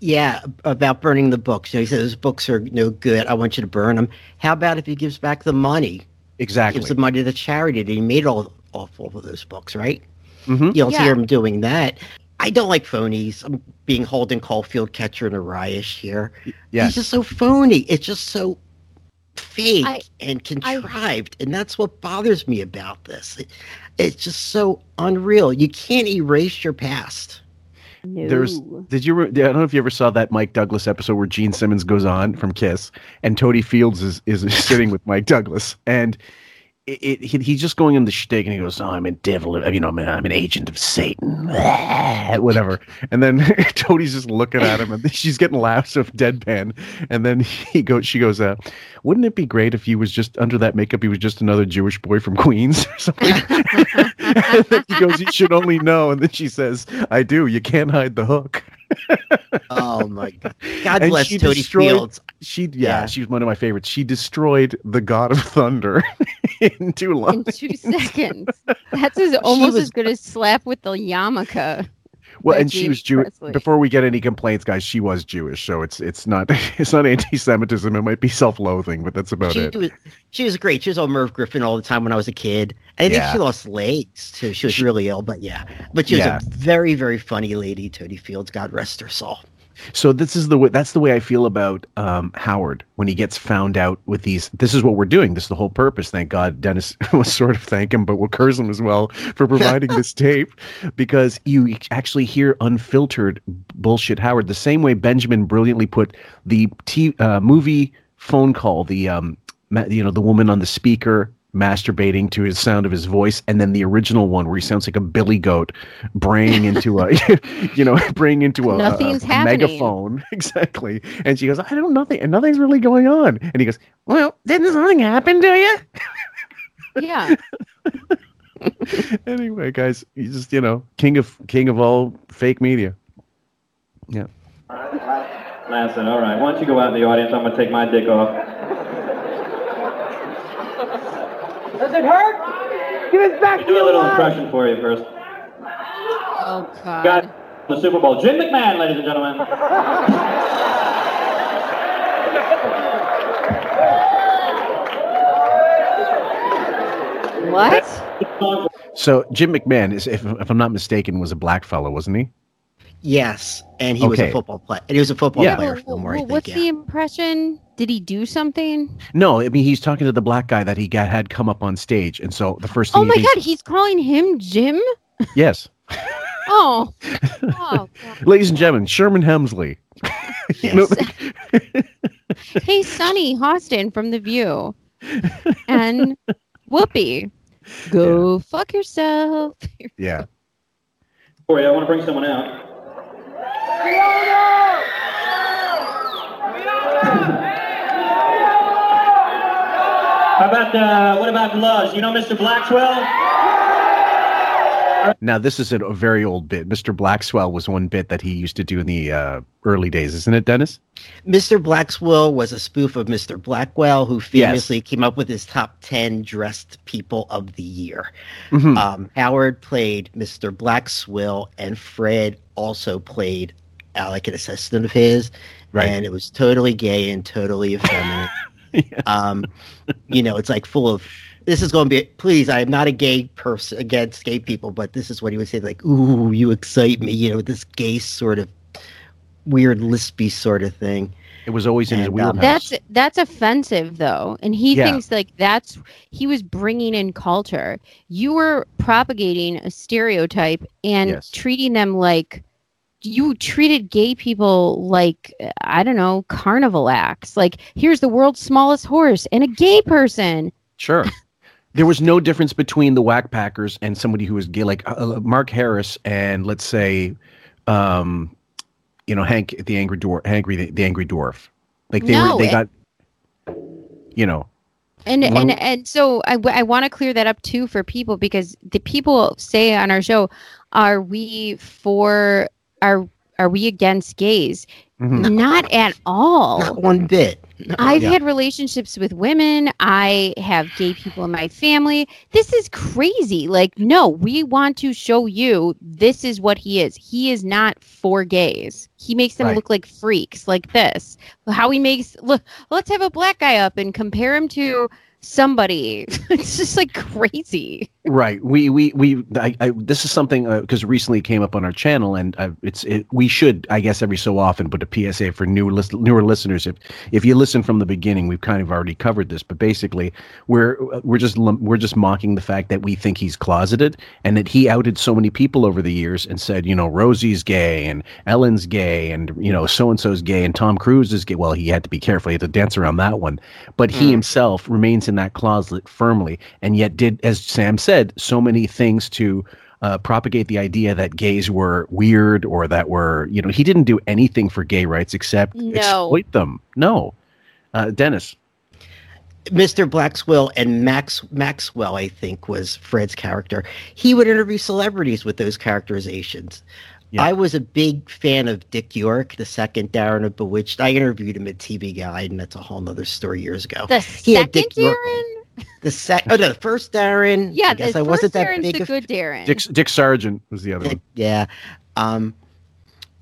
Yeah, about burning the books. You know, he said those books are no good. I want you to burn them. How about if he gives back the money? Exactly. Gives the money to the charity. That he made all off all of those books, right? Mhm. You don't Yeah. hear him doing that. I don't like phonies. I'm being Holden Caulfield, catcher in a Ryish here. Yes. He's just so phony. It's just so fake I- and contrived, and that's what bothers me about this. It, it's just so unreal. You can't erase your past. No. There's did you I don't know if you ever saw that Mike Douglas episode where Gene Simmons goes on from Kiss and Totie Fields is is sitting with Mike Douglas and it, it he, he's just going in the shtick and he goes, oh, I'm a devil, you know, I'm, I'm an agent of Satan, whatever. And then Tony's just looking at him, and she's getting laughs of deadpan. And then he goes, she goes, uh, wouldn't it be great if he was just under that makeup? He was just another Jewish boy from Queens or something. and then he goes, you should only know. And then she says, I do. You can't hide the hook. Oh my god! God And bless she Totie Fields. She, yeah, Yeah. she's one of my favorites. She destroyed the God of Thunder in two lines. in two seconds. That's as almost was- as good as slap with the yarmulke. Well, by and she was Jewish. Before we get any complaints, guys, she was Jewish, so it's it's not it's not anti-Semitism. It might be self-loathing, but that's about She it. was she was great. She was on Merv Griffin all the time when I was a kid. And I think she lost legs too. She was really ill, but yeah. But she was Yeah. a very very funny lady. Totie Fields, God rest her soul. So this is the way that's the way I feel about um, Howard when he gets found out with these. This is what we're doing. This is the whole purpose. Thank God, Dennis will sort of thank him, but we'll curse him as well for providing this tape because you actually hear unfiltered bullshit Howard the same way Benjamin brilliantly put the t- uh, movie phone call, the um, you know the woman on the speaker masturbating to his sound of his voice and then the original one where he sounds like a billy goat braying into a you know braying into a, a- Nothing's a happening. megaphone exactly and she goes i don't nothing and nothing's really going on and he goes well didn't something happen to you Yeah. anyway guys you just you know king of king of all fake media yeah Lansing, all right. Why don't you go out in the audience? I'm going to take my dick off. Does it hurt? Give it back Do a little impression for you first. Oh God. Got the Super Bowl. Jim McMahon, ladies and gentlemen. What? so jim mcmahon is if, if i'm not mistaken was a black fellow wasn't he Yes, and he was a football player. And he was a football Yeah. player Well, well, what's yeah. the impression? Did he do something? no i mean he's talking to the black guy that he got had come up on stage and so the first thing Oh he my thinks- God, he's calling him Jim. yes Oh. Oh. God. ladies and gentlemen sherman hemsley Hey, Sunny Hostin from The View, and Whoopi. Go fuck yourself. yeah For you, I want to bring someone out. How about, uh, what about gloves? You know Mr. Blackswell? Now, this is a, a very old bit. Mr. Blackswell was one bit that he used to do in the uh, early days, isn't it, Dennis? Mr. Blackswell was a spoof of Mr. Blackwell, who famously came up with his top 10 dressed people of the year. Mhm. Um, Howard played Mr. Blackswell, and Fred also played uh, like an assistant of his. Right. And it was totally gay and totally effeminate. um, you know, it's like full of. This is going to be. Please, I am not a gay person against gay people, but this is what he would say, like, "Ooh, you excite me," you know, this gay sort of weird lispy sort of thing. It was always in his And, um, wheelhouse. That's that's offensive though, and he Yeah. thinks like that's he was bringing in culture. You were propagating a stereotype and Yes. treating them like you treated gay people like I don't know carnival acts. Like here's the world's smallest horse and a gay person. Sure. There was no difference between the Whack Packers and somebody who was gay, like uh, uh, Mark Harris and let's say, um, you know, Hank the angry dwarf, angry the, the angry dwarf. Like they No, were, they it- got, you know, And One- and and so I, w- I want to clear that up too for people because the people say on our show, are we for are are we against gays? mhm. Not at all. Not one bit. No. I've Yeah. had relationships with women. I have gay people in my family. This is crazy. Like, no, we want to show you this is what he is. He is not for gays. He makes them Right. look like freaks, like this. How he makes look. Let's have a black guy up and compare him to somebody. it's just like crazy. Right. We we we. I, I, this is something because recently it came up on our channel, and uh, it's it, we should, I guess, every so often put a PSA for new list, newer listeners. If if you listen from the beginning, we've kind of already covered this, but basically, we're we're just we're just mocking the fact that we think he's closeted, and that he outed so many people over the years and said, you know, Rosie's gay and Ellen's gay, and you know, so and so's gay, and Tom Cruise is gay. Well, he had to be careful; he had to dance around that one, but he himself remains in that closet firmly, and yet did, as Sam said, so many things to uh, propagate the idea that gays were weird or that were, you know, he didn't do anything for gay rights except No. exploit them. No, uh, Dennis. Mr. Blackswell and Max Maxwell, I think, was Fred's character. He would interview celebrities with those characterizations. Yeah. I was a big fan of Dick York, the second Darren of Bewitched. I interviewed him at TV Guide, and that's a whole nother story years ago. The He had second Dick York- Darren, The sec, oh no, the first Darren. yeah, I guess the I wasn't first that Darren's big. the of- good Darren. Dick, Dick Sargent was the other one. Yeah. Um,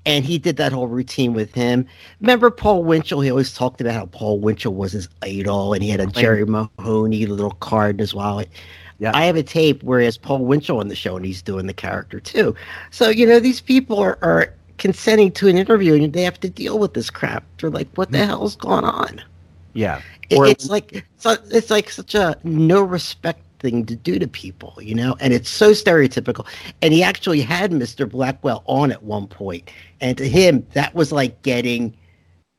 and he did that whole routine with him. Remember Paul Winchell? He always talked about how Paul Winchell was his idol, and he had a Jerry Mahoney little card in his wallet. Yeah. I have a tape where he has Paul Winchell on the show, and he's doing the character too. So you know, these people are, are consenting to an interview, and they have to deal with this crap. They're like, "What the hell's going on?" Yeah. It- Or- it's like so it's like such a no respect thing to do to people, you know, and it's so stereotypical. And he actually had Mr. Blackwell on at one point, and to him, that was like getting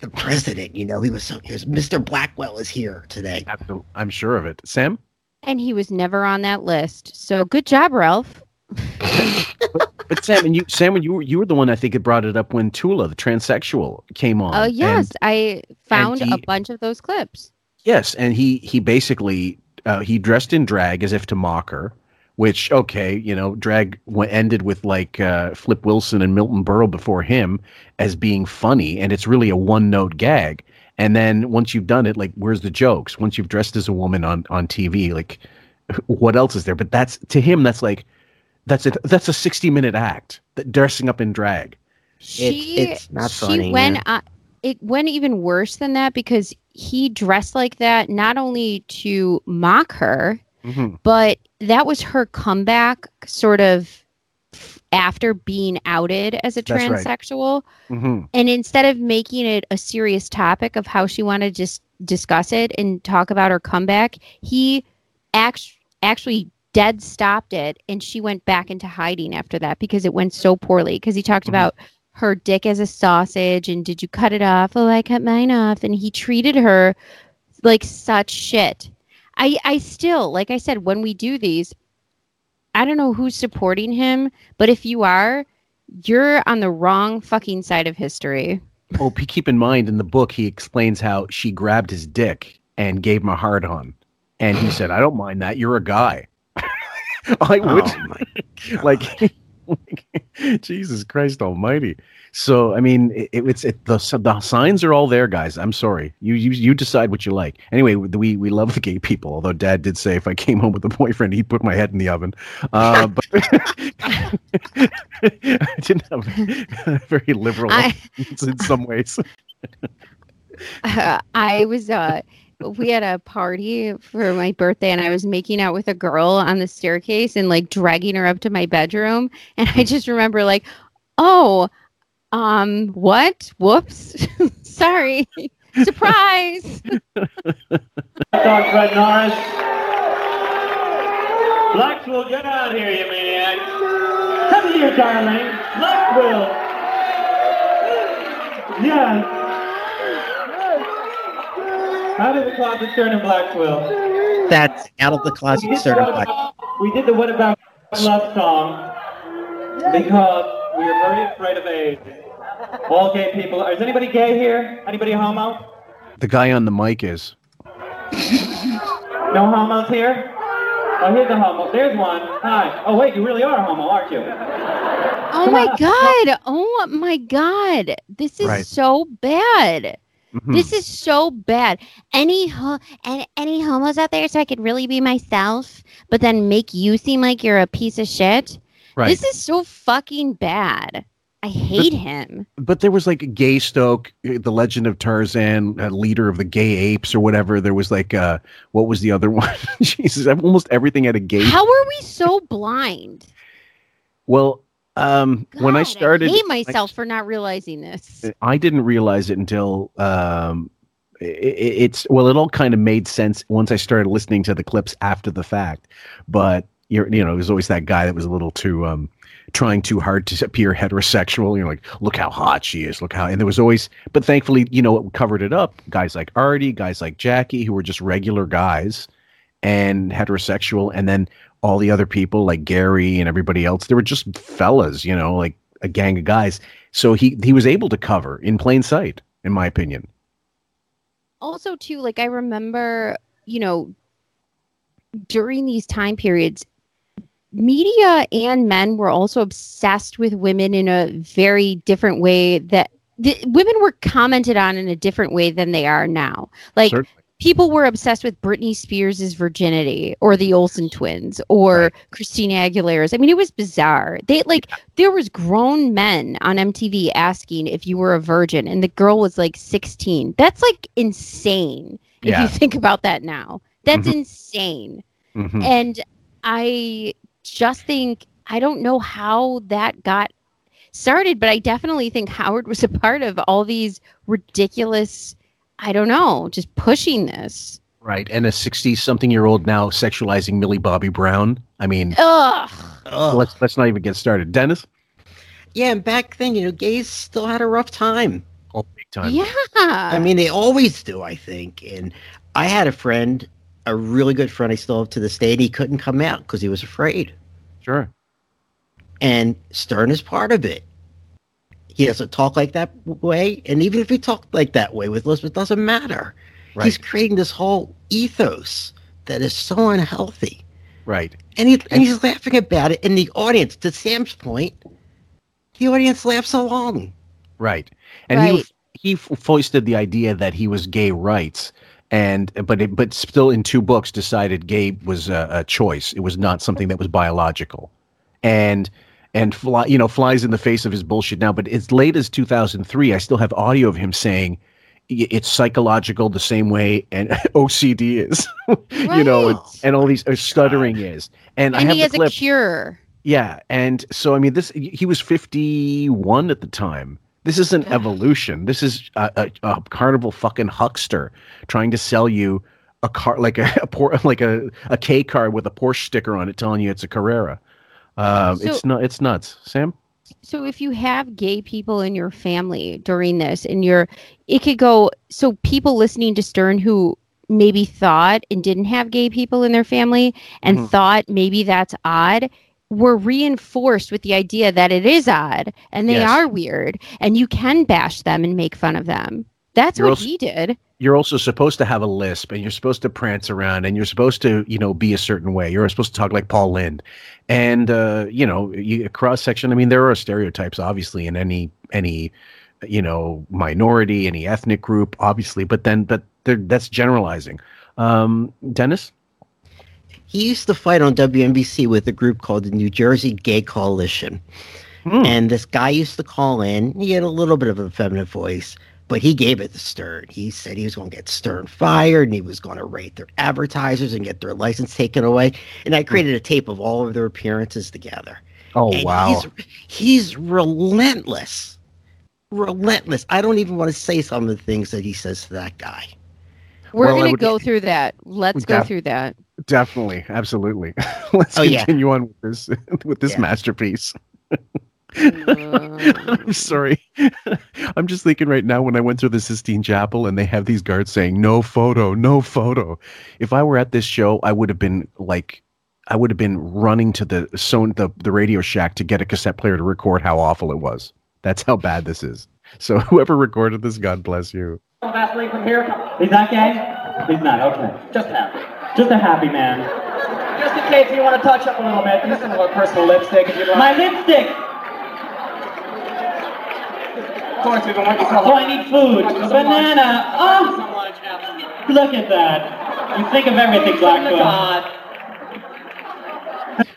the president. You know, he was so he was Mr. Blackwell is here today. Absol- I'm sure of it. Sam? and he was never on that list. So good job, Ralph. But Sam, and you, Sam, when you were you were the one I think that brought it up when Tula, the transsexual, came on. Oh And- yes, I found he- a bunch of those clips. Yes, and he he basically uh, he dressed in drag as if to mock her, which okay, you know, drag w- ended with like uh, Flip Wilson and Milton Berle before him as being funny, and it's really a one note gag. And then once you've done it, like where's the jokes? Once you've dressed as a woman on on TV, like what else is there? But that's to him, that's like that's a that's a sixty minute act that dressing up in drag. She it's not she funny, went uh, it went even worse than that because he dressed like that not only to mock her, Mm-hmm. but that was her comeback sort of after being outed as a That's right. transsexual. Mm-hmm. And instead of making it a serious topic of how she wanted to just discuss it and talk about her comeback, he act- actually dead stopped it and she went back into hiding after that because it went so poorly. Because he talked Mhm. about her dick as a sausage and did you cut it off? Oh, I cut mine off. And he treated her like such shit. I, I still, like I said, when we do these, I don't know who's supporting him, but if you are, you're on the wrong fucking side of history. Oh, keep in mind in the book he explains how she grabbed his dick and gave him a hard on, and he said, "I don't mind that. You're a guy." I would Oh like, like, Jesus Christ Almighty. So I mean, it, it's it, the the signs are all there, guys. I'm sorry. You you you decide what you like. Anyway, we we love the gay people. Although Dad did say if I came home with a boyfriend, he'd put my head in the oven. Uh, but I didn't have very liberal I- in some ways. I was uh we had a party for my birthday and I was making out with a girl on the staircase and like dragging her up to my bedroom and I just remember like oh um what whoops sorry surprise Dog Fred Norris. Blacksville, get out here, you maniac. Come here, darling. Blacksville. Yeah. How of the closet turn in Blacksville? That's out of the closet did, the what certified. we did the What About Love song because we are very afraid of AIDS. All gay people. Is anybody gay here? Anybody homo? The guy on the mic is. No homos here? Oh, here's a homo. There's one. Hi. Oh, wait, you really are a homo, aren't you? Oh my god. Oh my god. This is Right. so bad. Mhm. This is so bad. Any ho- any, any homos out there so I could really be myself, but then make you seem like you're a piece of shit? right. This is so fucking bad. I hate him. but there was like Gay Stoke, uh, the Legend of Tarzan, uh, leader of the gay apes or whatever. There was like, uh, what was the other one? Jesus, almost everything had a gay. How are we so blind? Well, um, when I started, I hate myself for not realizing this. I didn't realize it until um, i i it's well, it all kind of made sense once I started listening to the clips after the fact. But you're, you know, there's always that guy that was a little too um, trying too hard to appear heterosexual. You're like, look how hot she is, look how, and there was always, but thankfully, you know, it covered it up. Guys like Artie, guys like Jackie, who were just regular guys and heterosexual, and then all the other people like Gary and everybody else, they were just fellas, you know, like a gang of guys. So he he was able to cover in plain sight, in my opinion. also too like i remember you know during these time periods media and men were also obsessed with women in a very different way that the, women were commented on in a different way than they are now like Certainly. People were obsessed with Britney Spears' virginity or the Olsen twins or Right. Christina Aguilera's. I mean, it was bizarre. They like there was grown men on MTV asking if you were a virgin and the girl was like 16. That's like insane if Yeah. you think about that now. That's Mhm. insane. Mhm. And I just think I don't know how that got started, but I definitely think Howard was a part of all these ridiculous I don't know, just pushing this. Right, and a sixty-something-year-old now sexualizing Millie Bobby Brown. I mean, Ugh. Ugh. let's let's not even get started. Dennis, Yeah, and back then, you know, gays still had a rough time. oh, big time. Yeah. I mean, they always do, I think. And I had a friend, a really good friend I still have to this day, and he couldn't come out because he was afraid. Sure. And Stern is part of it. He doesn't talk like that way. And even if he talked like that way with Elizabeth, it doesn't matter. Right. He's creating this whole ethos that is so unhealthy. Right. And, he, and he's laughing about it. And the audience, to Sam's point, the audience laughs along. Right. And he Right. he f- foisted the idea that he was gay rights and but it, but still in two books decided gay was a, a choice. It was not something that was biological. And and fly, you know flies in the face of his bullshit now, but as late as 2003 I still have audio of him saying it's psychological the same way and OCD is. you know, and, all these uh, stuttering is. And, I and have he the has clip. a cure. Yeah, and so I mean, this he was fifty one at the time. This isn't evolution. This is a, a, a carnival fucking huckster trying to sell you a car like a, a like a, a K car with a Porsche sticker on it, telling you it's a Carrera. Um, it's not. It's nuts, Sam. So if you have gay people in your family during this and you're it could go so people listening to Stern who maybe thought and didn't have gay people in their family and Mhm. thought maybe that's odd were reinforced with the idea that it is odd and they Yes. are weird and you can bash them and make fun of them. That's You're what also- he did. You're also supposed to have a lisp, and you're supposed to prance around, and you're supposed to, you know, be a certain way. You're supposed to talk like Paul Lynde, and uh, you know, you, cross section. I mean, there are stereotypes, obviously, in any any, you know, minority, any ethnic group, obviously. But then, but there, that's generalizing. Um, Dennis, He used to fight on WNBC with a group called the New Jersey Gay Coalition. Hmm. And this guy used to call in. He had a little bit of a feminine voice, but he gave it to Stern. He said he was going to get Stern fired and he was going to rate their advertisers and get their license taken away. And I created a tape of all of their appearances together. oh And wow, He's, he's relentless. Relentless. I don't even want to say some of the things that he says to that guy. We're Well, going to go through that. Let's go through that. definitely, absolutely. Let's Oh, yeah. continue on with this with this Yeah. masterpiece. I'm sorry. I'm just thinking right now when I went through the Sistine Chapel and they have these guards saying no photo, no photo. If I were at this show, I would have been like I would have been running to the so the, the Radio Shack to get a cassette player to record how awful it was. That's how bad this is. So whoever recorded this, God bless you. Vaseline from here. He's not gay? He's not, okay. Just happy. Just a happy man. Just in case you want to touch up a little bit, use some of our personal lipstick if you'd like. My lipstick! Of course, we've been working so Oh, I need food. A banana. Oh! Look at that. You think of everything, oh Blackfoot.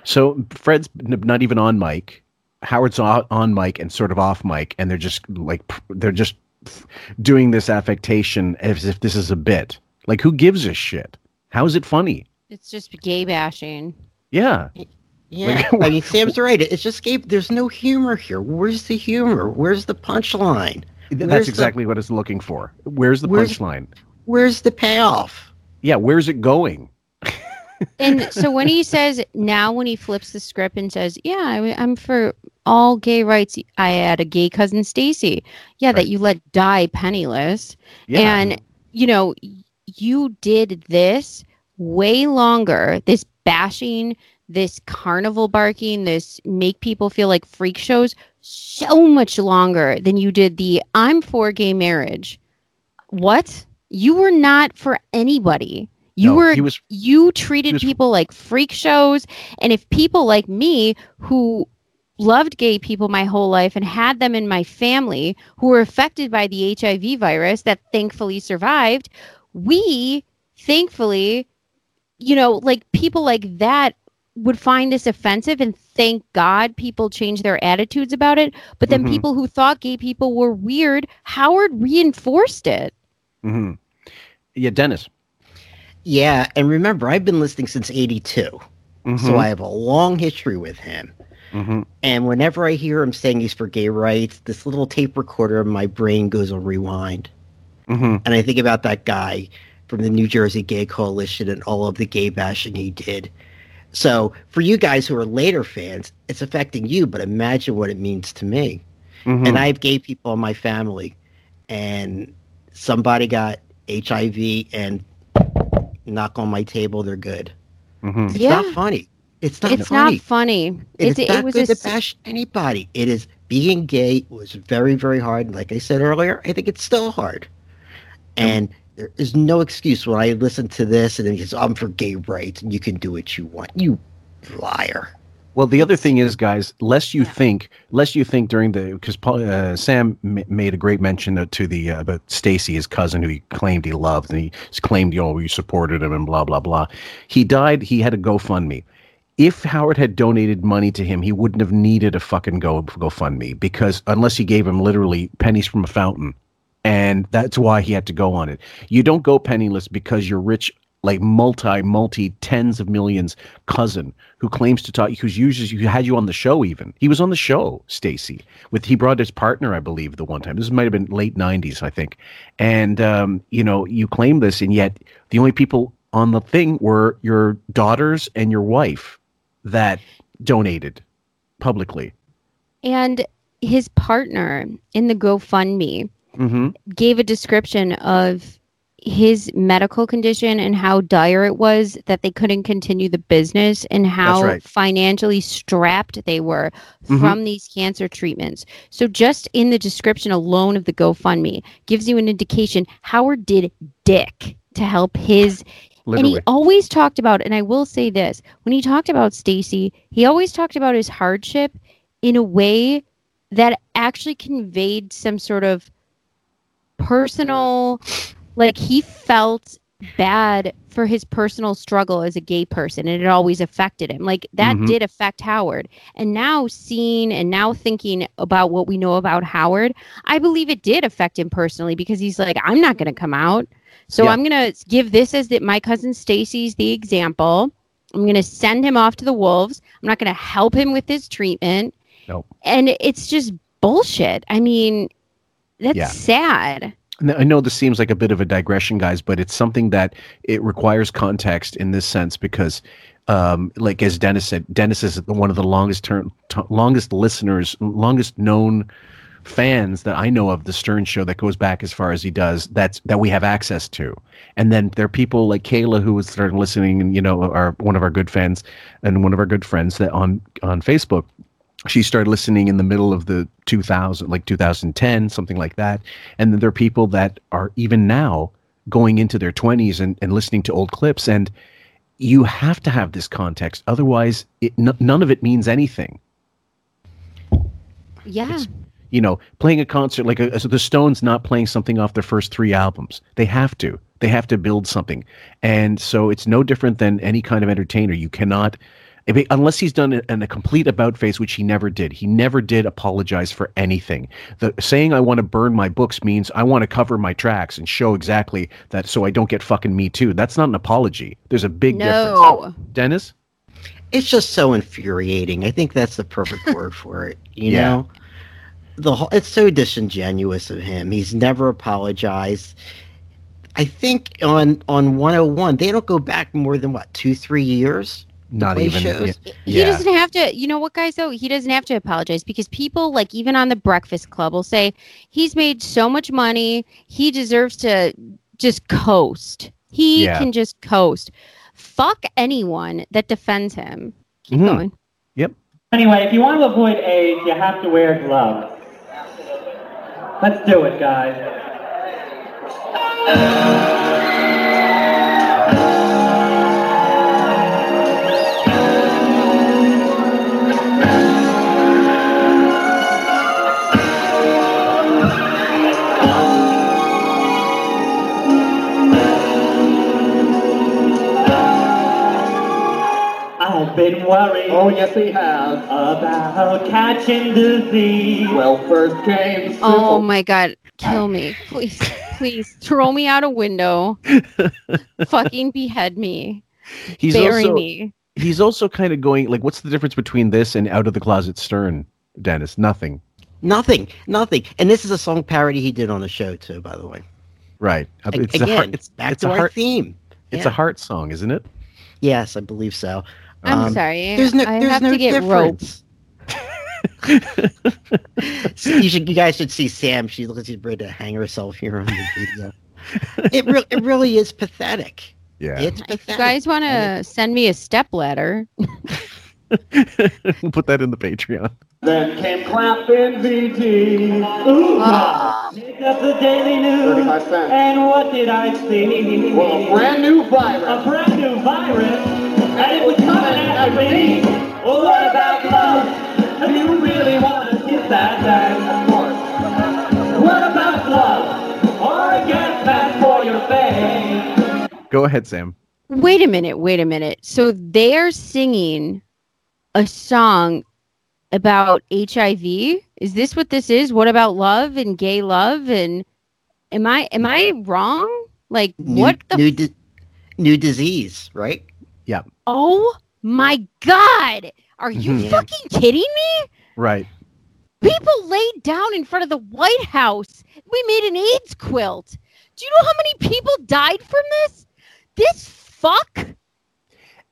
So Fred's not even on mic. Howard's on, on mic and sort of off mic, and they're just like they're just doing this affectation as if this is a bit. Like, who gives a shit? How is it funny? It's just gay bashing. Yeah, Yeah, I mean, Sam's right. It's just Gabe. There's no humor here. Where's the humor? Where's the punchline? Th- Where's that's the- exactly what it's looking for. Where's the Where's- punchline? Where's the payoff? Yeah, where's it going? And so when he says now, when he flips the script and says, "Yeah, I, I'm for all gay rights," I had a gay cousin Stacy. Yeah, Right. that you let die penniless, Yeah. and you know you did this way longer. This bashing, this carnival barking, this make people feel like freak shows so much longer than you did the "I'm for gay marriage." What? You were not for anybody. You No, were he was- you treated was- people like freak shows and if people like me who loved gay people my whole life and had them in my family who were affected by the HIV virus that thankfully survived we thankfully you know like people like that would find this offensive and thank God people changed their attitudes about it but then Mhm. people who thought gay people were weird Howard reinforced it hmm Yeah, Dennis. Yeah, and remember, I've been listening since '82, Mm-hmm. so I have a long history with him. hmm And whenever I hear him saying he's for gay rights, this little tape recorder in my brain goes on rewind. hmm And I think about that guy from the New Jersey Gay Coalition and all of the gay bashing he did. So for you guys who are later fans, it's affecting you, but imagine what it means to me. hmm And I have gay people in my family, and somebody got HIV and knock on my table, they're good. hmm It's Yeah. not funny. It's not funny it's funny. not funny It's It's- not it was good a to bash anybody. It is being gay was very, very hard. Like I said earlier, I think it's still hard. And there is no excuse when I listen to this and then says, I'm for gay rights and you can do what you want. You liar. Well, the other thing is, guys, lest you think, lest you think during the because uh, Sam m- made a great mention to- to the uh, about Stacy, his cousin, who he claimed he loved, and he claimed, you know, you supported him and blah blah blah. He died. He had a GoFundMe. If Howard had donated money to him, he wouldn't have needed a fucking Go GoFundMe because unless he gave him literally pennies from a fountain, and that's why he had to go on it. You don't go penniless because you're rich, like multi, multi tens of millions cousin who claims to talk, who's uses who had you on the show. Even he was on the show, Stacy. With he brought his partner, I believe, the one time. This might have been late '90s, I think. And um, you know, you claim this, and yet the only people on the thing were your daughters and your wife that donated publicly. And his partner in the GoFundMe Mm-hmm. gave a description of his medical condition and how dire it was that they couldn't continue the business and how right. financially strapped they were Mhm. from these cancer treatments. So just in the description alone of the GoFundMe gives you an indication Howard did dick to help his and he always talked about, and I will say this when he talked about Stacy, he always talked about his hardship in a way that actually conveyed some sort of personal, like he felt bad for his personal struggle as a gay person, and it always affected him. Like that Mhm. did affect Howard. And now seeing and now thinking about what we know about Howard, I believe it did affect him personally because he's like, I'm not going to come out. So Yeah. I'm gonna give this as the, my cousin Stacy's the example. I'm gonna send him off to the wolves. I'm not gonna help him with his treatment. Nope. And it's just bullshit. I mean, that's Yeah. sad. I know this seems like a bit of a digression, guys, but it's something that it requires context in this sense because, um, like as Dennis said, Dennis is one of the longest term, t- longest listeners, longest known fans that I know of the Stern Show that goes back as far as he does. That's that we have access to, and then there are people like Kayla who was started listening, and you know, are one of our good fans and one of our good friends that on on Facebook she started listening in the middle of the 2000 like 2010 something like that. And then there are people that are even now going into their 20s and, and listening to old clips. And you have to have this context. Otherwise it, n- none of it means anything. Yeah. you know playing a concert like a, so the stones not playing something off their first three albums. They have to. They have to build something. And so it's no different than any kind of entertainer. You cannot unless he's done a, a complete about face which he never did he never did apologize for anything the saying i want to burn my books means i want to cover my tracks and show exactly that so i don't get fucking me too that's not an apology there's a big difference No. dennis it's just so infuriating. I think that's the perfect word for it. You Yeah. know, the whole, it's so disingenuous of him. He's never apologized. I think on on 101 they don't go back more than what two three years. To not even shows? yeah. He Yeah. doesn't have to, you know what, guys, though? He doesn't have to apologize because people, like, even on the Breakfast Club, will say he's made so much money, he deserves to just coast. He Yeah. can just coast. Fuck anyone that defends him. Keep Mhm. going. Yep anyway, if you want to avoid AIDS, you have to wear gloves. Let's do it, guys. I've been worried Oh, yes, he has. about catching disease. Well, first came syphilis. Oh my God. Kill me. Please, please throw me out a window. Fucking behead me. he's Bury also me. he's also kind of going like what's the difference between this and out of the closet stern dennis nothing Nothing, nothing. And this is a song parody he did on the show too, by the way. right A- it's a Again, heart, it's, back it's to a our heart theme. it's Yeah. a heart song isn't it Yes, I believe so. I'm Um, sorry. There's no, I there's have no to get roped. difference. you should, you guys should see Sam. She looks like she's ready to hang herself here on the video. it, re- it really is pathetic. yeah It's If pathetic. you guys want to send me a step ladder, we'll put that in the patreon Then came clapping BG. Ooh, Ah. picked up the Daily News. 35 cents. And what did I see? Well, a brand new virus. A brand new virus. And it was coming after me. Well, what about love? Do you really want to kiss that thing? Of course. What about love? Or a gas for your face? go ahead sam wait a minute, wait a minute. So they're singing a song about HIV? Is this what this is? What about love and gay love and am I am I wrong? Like New, what the new, di- new disease, right? Oh my god. Are you Mhm. fucking kidding me? right People laid down in front of the White House. We made an AIDS quilt. Do you know how many people died from this? This fuck?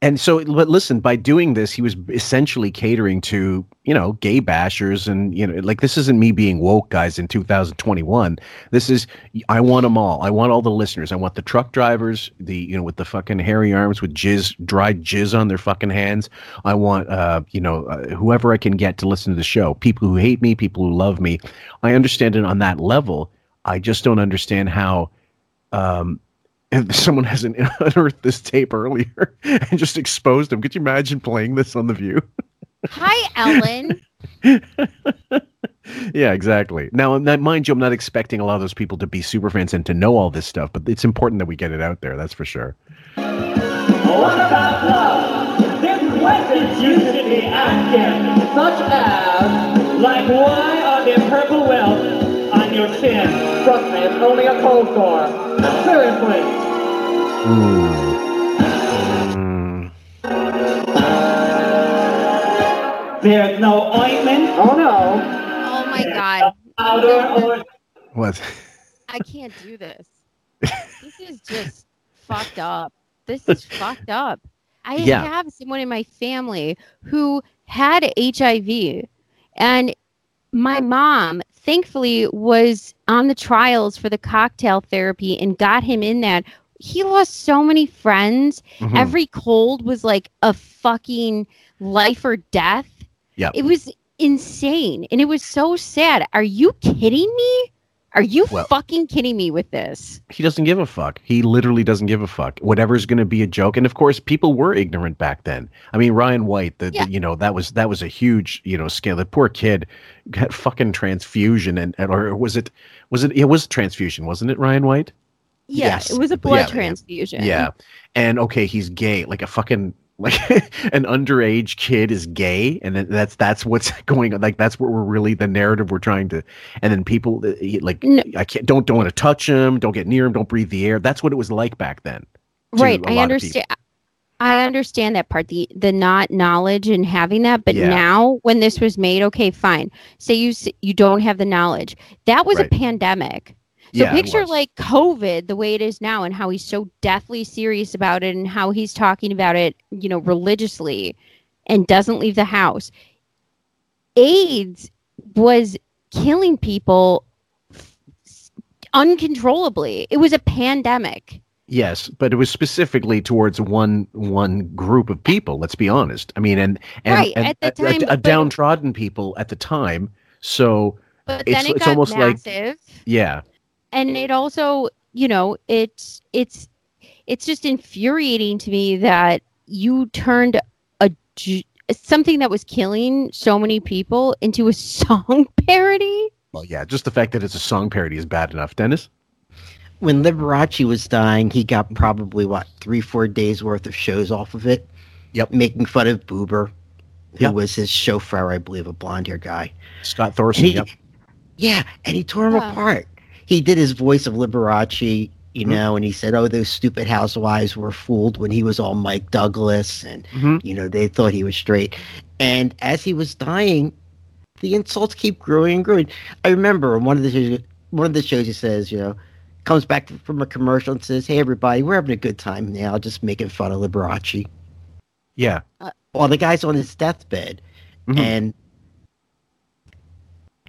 And so but listen by doing this he was essentially catering to you know gay bashers and you know like this isn't me being woke guys in 2021 this is i want them all. I want all the listeners. I want the truck drivers the you know with the fucking hairy arms with jizz dried jizz on their fucking hands. I want uh you know uh, whoever i can get to listen to the show. People who hate me people who love me. I understand it on that level. I just don't understand how um if someone hasn't unearthed this tape earlier and just exposed them. Could you imagine playing this on The View? Hi, Ellen. yeah, exactly. Now, now, mind you, I'm not expecting a lot of those people to be super fans and to know all this stuff, but it's important that we get it out there. That's for sure. What about love? There's questions you should be asking. Such as, Like why are there purple welts on your chin? trust me, it's only a cold sore. Seriously. Mm. There's no ointment, Oh no. Oh my god. powder, or What? I can't do this. This is just fucked up. This is fucked up. I Yeah. have someone in my family who had HIV and my mom thankfully was on the trials for the cocktail therapy and got him in that. He lost so many friends. Mhm. Every cold was like a fucking life or death. Yep. It was insane. And it was so sad. Are you kidding me? Are you Well- fucking kidding me with this? he doesn't give a fuck. He literally doesn't give a fuck. Whatever's going to be a joke, and of course, people were ignorant back then. I mean, Ryan White, the, Yeah. the you know that was that was a huge you know scale. The poor kid got fucking transfusion, and, and or was it was it it was transfusion, wasn't it? Ryan White. Yeah, Yes. it was a blood Yeah. transfusion. Yeah, and okay, he's gay, like a fucking like an underage kid is gay, and then that's that's what's going on. Like that's what we're really the narrative we're trying to, and then people uh, like No. I can't don't don't want to touch him, don't get near him, don't breathe the air. That's what it was like back then. right. i understand. I understand that part, the the not knowledge and having that, but Yeah. now when this was made, okay, fine. Say you you don't have the knowledge. That was Right. a pandemic. So Yeah, picture like COVID, the way it is now, and how he's so deathly serious about it, and how he's talking about it, you know, religiously, and doesn't leave the house. AIDS was killing people f- uncontrollably. It was a pandemic. Yes, but it was specifically towards one one group of people. Let's be honest. I mean, and and, Right, and at the a- a- time, a, but- downtrodden people at the time. So But It's- then it it's got almost like- massive. yeah, and it also you know it's it's it's just infuriating to me that you turned a j- something that was killing so many people into a song parody well, yeah. Just the fact that it's a song parody is bad enough, Dennis. When Liberace was dying, he got probably what three, four days worth of shows off of it. Yep. Making fun of Boober, who Yep. was his chauffeur, I believe, a blonde hair guy. Scott Thorson. he, Yep. Yeah, and he tore him Yeah. apart. He did his voice of Liberace, you Mhm. know, and he said, "Oh, those stupid housewives were fooled when he was all Mike Douglas, and Mhm. you know they thought he was straight." And as he was dying, the insults keep growing and growing. I remember on one of the shows, one of the shows he says, you know, comes back from a commercial and says, "Hey, everybody, we're having a good time now, just making fun of Liberace." Yeah. While the guy's on his deathbed, Mhm. and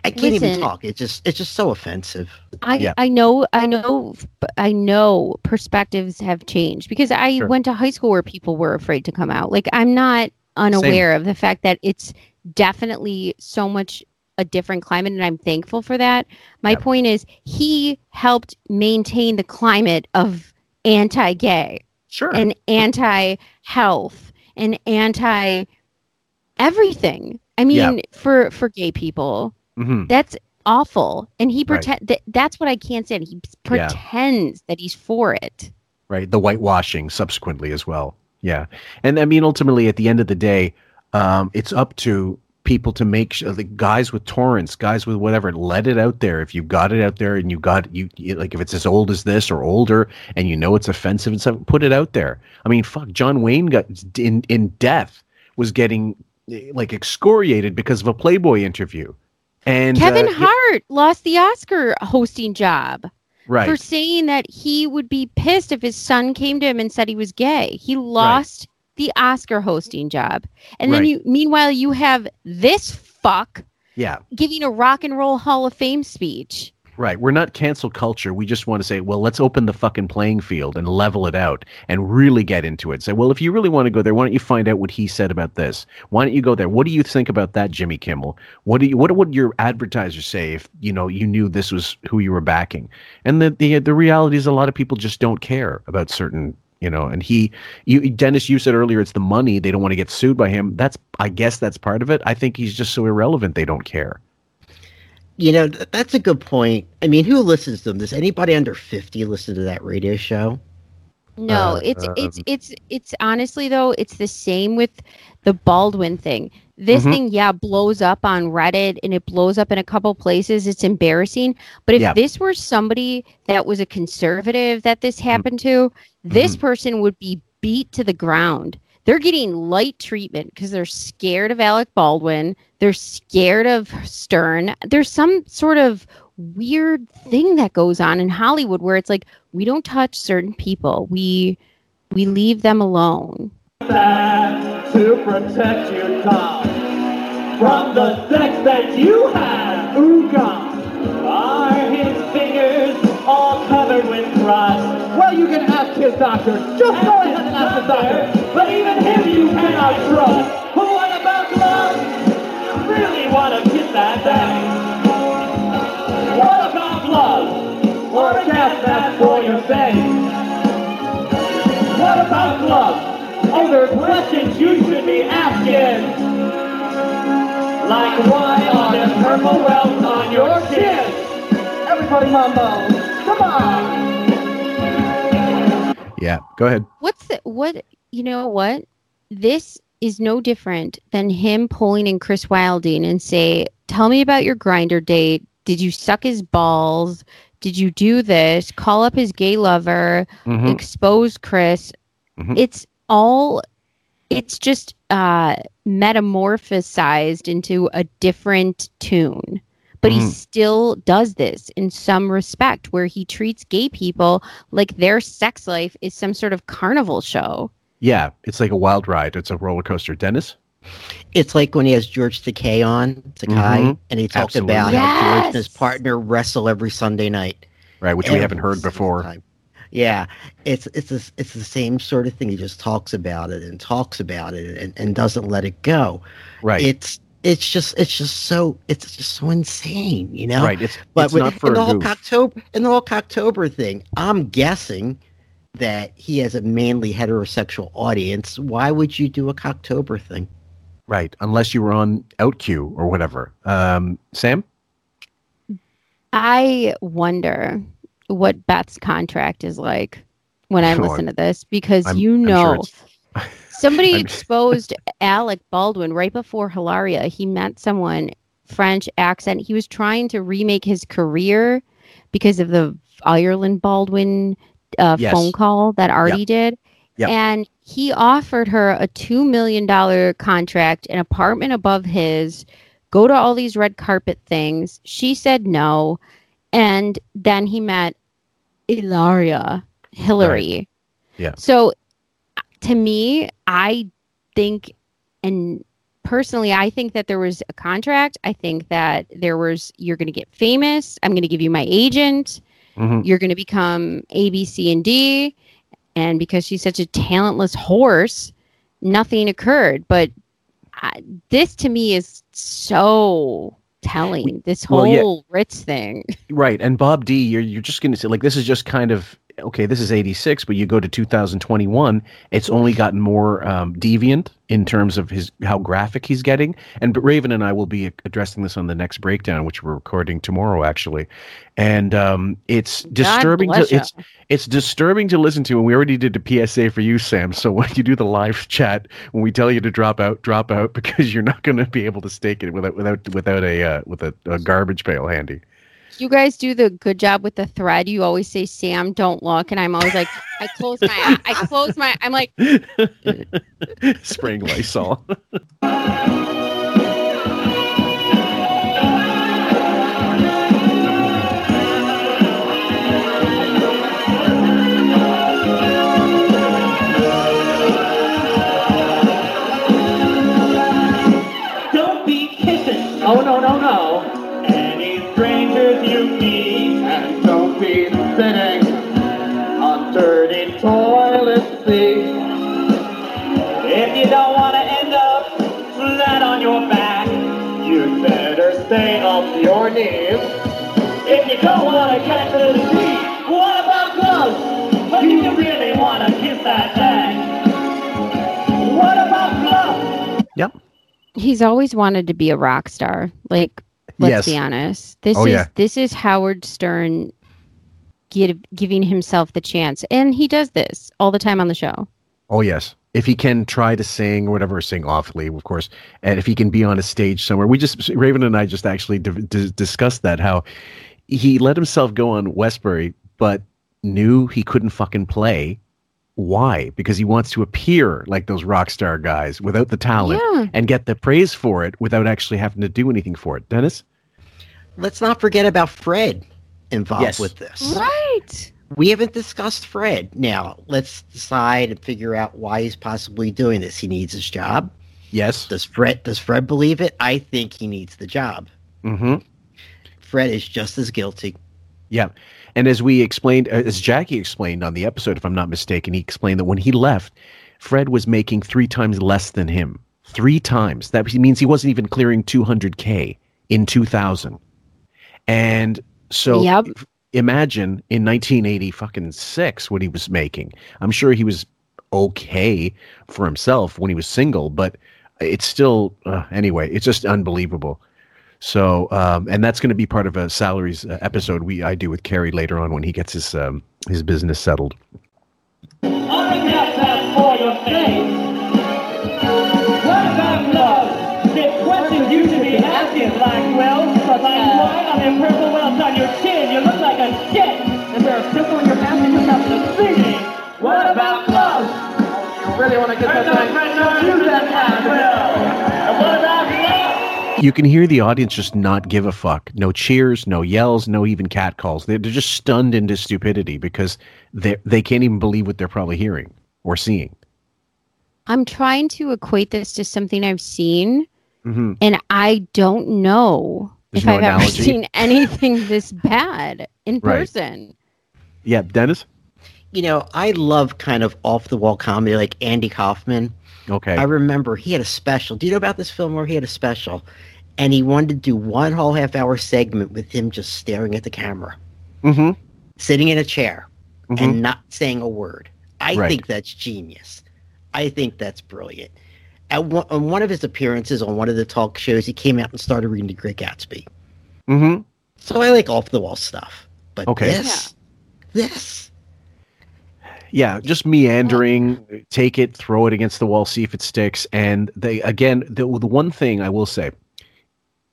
I can't even talk. It's just it's just so offensive. I, Yeah. I know I know I know perspectives have changed because I Sure. went to high school where people were afraid to come out. Like I'm not unaware of the fact that it's definitely so much a different climate and I'm thankful for that. My Yep. point is he helped maintain the climate of anti-gay Sure. and anti-health and anti everything. I mean Yeah. for for gay people hmm that's awful. And he Right. pretend that that's what I can't stand. He Yeah. pretends that he's for it. right? The whitewashing subsequently as well. Yeah, and I mean, ultimately, at the end of the day, um, it's up to people to make sure, like guys with torrents, guys with whatever, let it out there. If you got it out there and you got you, like, if it's as old as this or older, and you know it's offensive and stuff, put it out there. I mean, fuck, John Wayne got in in death was getting like excoriated because of a Playboy interview. And Kevin uh, Hart lost the Oscar hosting job right? for saying that he would be pissed if his son came to him and said he was gay. He lost the Oscar hosting job. And then Right. you meanwhile you have this fuck yeah, giving a rock and roll hall of fame speech. Right. We're not cancel culture. We just want to say, well, let's open the fucking playing field and level it out and really get into it. Say, well, if you really want to go there, why don't you find out what he said about this? Why don't you go there? What do you think about that, Jimmy Kimmel? What do you what would your advertisers say if you know you knew this was who you were backing? And the the the reality is a lot of people just don't care about certain you know and he you dennis you said earlier it's the money they don't want to get sued by him that's i guess that's part of it i think he's just so irrelevant they don't care You know, that's a good point. I mean, who listens to them? Does anybody under 50 listen to that radio show? No, Uh, it's it's um, it's it's honestly though, it's the same with the Baldwin thing. This Mhm. thing, yeah, blows up on Reddit and it blows up in a couple places. It's embarrassing. But if Yeah. this were somebody that was a conservative that this happened to, this person would be beat to the ground. They're getting light treatment because they're scared of Alec Baldwin. They're scared of Stern. There's some sort of weird thing that goes on in Hollywood where it's like we don't touch certain people. We we leave them alone. to protect you, Tom, from the sex that you have. God. Are his fingers all covered with? Well, you can ask his doctor. Just go ahead and ask the doctor. But even him you cannot trust. What about love? really want to kiss that thing? What about gloves? Or a mask for your face? What about gloves? Oh, there's questions you should be asking. Like why are there purple welts on your chin? Everybody mambo, come on! Yeah, go ahead. What's the what? You know what? This is no different than him pulling in Chris Wilding and say, "Tell me about your Grindr date. Did you suck his balls? Did you do this? Call up his gay lover. Mhm. Expose Chris." Mhm. It's all. It's just uh, metamorphosized into a different tune. But he Mhm. still does this in some respect, where he treats gay people like their sex life is some sort of carnival show. Yeah, it's like a wild ride. It's a roller coaster. Dennis? It's like when he has George Takei on, Takai, Mhm. and he talks Absolutely. about how George and his partner wrestle every Sunday night. Right, which we haven't heard before. time. Yeah, it's it's this, it's the same sort of thing. He just talks about it and talks about it and, and doesn't let it go. Right. It's it's just it's just so it's just so insane, you know. right. It's, But it's with, not for in the whole goof. October in the whole October thing, I'm guessing that he has a mainly heterosexual audience. Why would you do a Cocktober thing? Right, unless you were on OutQ or whatever. Um, Sam? I wonder what Beth's contract is like when I Sure. listen to this because I'm- you I'm sure know it's- somebody I'm- exposed Alec Baldwin right before Hilaria. He met someone French accent. He was trying to remake his career because of the Ireland Baldwin uh, Yes. phone call that Artie did. Yep. And he offered her a $2 million contract, an apartment above his, go to all these red carpet things. She said no. And then he met Ilaria, Hillary. Yeah. So to me, I think, and personally, I think that there was a contract. I think that there was, you're going to get famous. I'm going to give you my agent. Mhm. You're going to become A, B, C, and D. And because she's such a talentless horse, nothing occurred. But I, this to me is so telling. This Well, whole yeah. Ritz thing. Right, and Bob D, you're you're just going to say like this is just kind of okay. This is '86, but you go to 2021, it's only gotten more um, deviant in terms of his how graphic he's getting. And but Raven and I will be addressing this on the next breakdown, which we're recording tomorrow, actually. And um, it's disturbing. To, it's it's disturbing to listen to, and we already did a PSA for you, Sam. So when you do the live chat, when we tell you to drop out, drop out because you're not going to be able to stake it without without without a uh, with a, a garbage pail handy. You guys do the good job with the thread. You always say, "Sam, don't look," and I'm always like, I close my, I close my, I'm like, spraying Lysol. toilet. If you don't want to end up flat on your back, you better stay off your knees. If you don't want to get to the sea, what about gloves? Do you really want to kiss that thing? What about gloves? Yep. he's always wanted to be a rock star. Like, let's Yes. be honest. This Oh, is yeah. this is Howard Stern give, giving himself the chance, and he does this all the time on the show. Oh yes. If he can try to sing or whatever, sing awfully, of course, and if he can be on a stage somewhere, we just Raven and I just actually d- d- discussed that how he let himself go on Westbury, but knew he couldn't fucking play. Why? Because he wants to appear like those rock star guys without the talent Yeah. and get the praise for it without actually having to do anything for it. Dennis? Let's not forget about Fred involved Yes. with this. Right. We haven't discussed Fred. Now, let's decide and figure out why he's possibly doing this. He needs his job. Yes. Does Fred does Fred believe it? I think he needs the job. Mm-hmm. Fred is just as guilty. Yeah. And as we explained, uh, as Jackie explained on the episode, if I'm not mistaken, he explained that when he left, Fred was making three times less than him. three times. That means he wasn't even clearing 200k in 2000. And so Yep. imagine in 1980 fucking 6 what he was making. I'm sure he was okay for himself when he was single, but it's still uh, anyway, it's just unbelievable. So, um, and that's going to be part of a salaries uh, episode we I do with Kerry later on when he gets his um, his business settled. You can hear the audience just not give a fuck. No cheers, no yells, no even catcalls. They're, they're just stunned into stupidity because they they can't even believe what they're probably hearing or seeing. I'm trying to equate this to something I've seen, hmm and I don't know There's if no I've ever seen anything this bad in Right. person. Yeah, Dennis. You know, I love kind of off the wall comedy like Andy Kaufman. Okay. I remember he had a special. Do you know about this film where he had a special? And he wanted to do one whole half hour segment with him just staring at the camera, mm-hmm. sitting in a chair Mhm. and not saying a word. I Right. think that's genius. I think that's brilliant. At one, on one of his appearances on one of the talk shows, he came out and started reading The Great Gatsby. Mm-hmm. So I like off the wall stuff. But Okay. this, this, Yeah, just meandering, take it, throw it against the wall, see if it sticks. And they again, the the one thing I will say,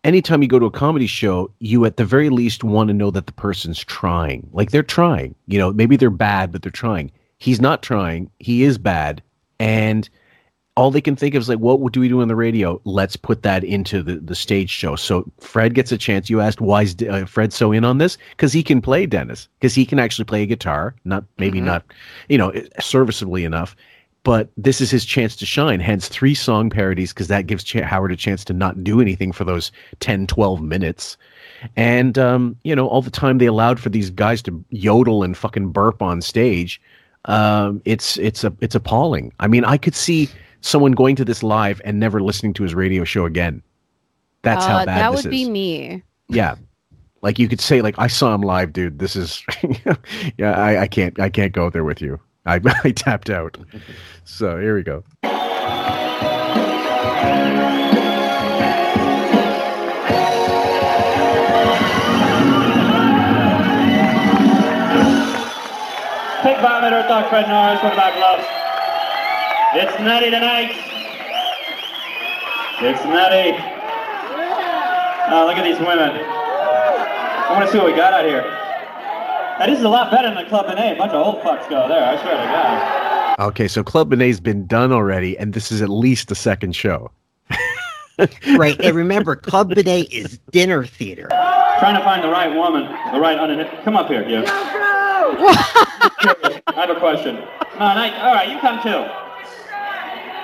anytime you go to a comedy show, you at the very least want to know that the person's trying. Like they're trying. You know, maybe they're bad, but they're trying. He's not trying. He is bad, and all they can think of is like, what do we do on the radio? Let's put that into the, the stage show. So Fred gets a chance. You asked why is uh, Fred so in on this? Because he can play Dennis. Because he can actually play a guitar. Not maybe not, you know, serviceably enough. But this is his chance to shine. Hence three song parodies because that gives Ch- Howard a chance to not do anything for those 10, 12 minutes. And um, you know, all the time they allowed for these guys to yodel and fucking burp on stage. Um, it's it's a it's appalling. I mean, I could see someone going to this live and never listening to his radio show again. That's how Uh, bad that this would is. be me. Yeah. Like you could say, like, I saw him live, dude. This is yeah, I, I can't I can't go there with you. I I tapped out. So here we go. Pig vomiter, Doc Fred Norris, what about gloves? It's nutty tonight. It's nutty. Oh, look at these women. I want to see what we got out here. Now, this is a lot better than the Club A. A bunch of old fucks go there, I swear to God. Okay, so Club Benet's been done already, and this is at least the second show. right? And remember, Club Bidet is dinner theater. Trying to find the right woman, the right uninhibited. Come up here, you. I have a question. No, not, all right, you come too.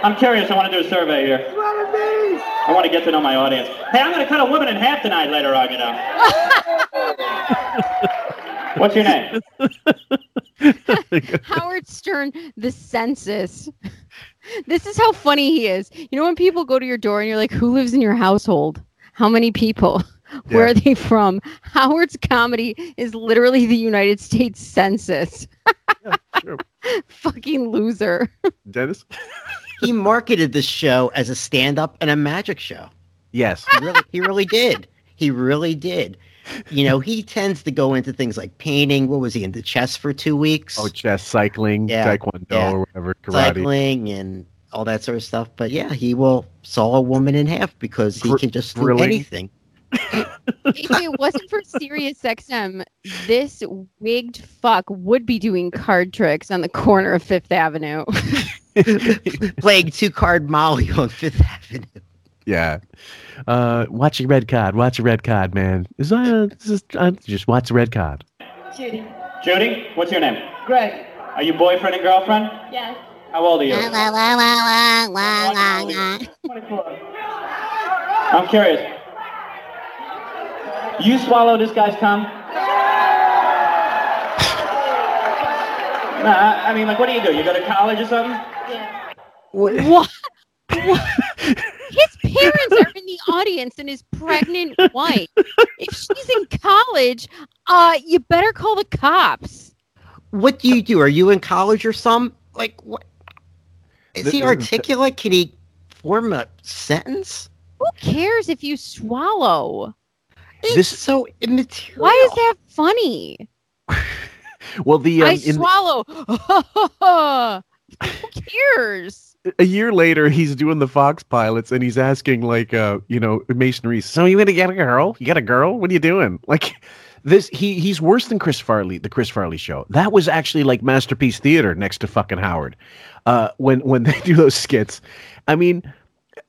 I'm curious. I want to do a survey here. I want to get to know my audience. Hey, I'm going to cut a woman in half tonight later on, you know. What's your name? Howard Stern, the census. This is how funny he is. You know when people go to your door and you're like, "Who lives in your household? How many people? Where Yeah. are they from?" Howard's comedy is literally the United States Census. true. Fucking loser. Dennis? He marketed this show as a stand-up and a magic show. Yes. He really, he really did. He really did. You know, he tends to go into things like painting. What was he into chess for two weeks? Oh, chess, cycling, Yeah, taekwondo, yeah. or whatever, karate. cycling and all that sort of stuff. But yeah, he will saw a woman in half because he Gr- can just do grilling. anything. if it wasn't for Sirius XM, this wigged fuck would be doing card tricks on the corner of Fifth Avenue. Playing two card Molly on Fifth Avenue. Yeah. Uh, watch your red card. Watch your red card, man. Is uh, this is, uh, just watch the red card. Judy. Judy, what's your name? Greg. Are you boyfriend and girlfriend? Yes. How old are you? 24. I'm curious. You swallow this guy's cum? Nah, I I mean, like, what do you do? You go to college or something? Yeah. What? what? parents are in the audience and his pregnant wife. If she's in college, uh, you better call the cops. What do you do? Are you in college or some? Like what? Is he articulate? Can he form a sentence? Who cares if you swallow? It's This- so immaterial. Why is that funny? Well, the um, I in- swallow. Who cares? A year later, he's doing the Fox pilots, and he's asking like, uh, you know, Mason Reese. So you gonna get a girl? You got a girl? What are you doing? Like this, he he's worse than Chris Farley. The Chris Farley show. That was actually like masterpiece theater next to fucking Howard. Uh, when when they do those skits, I mean.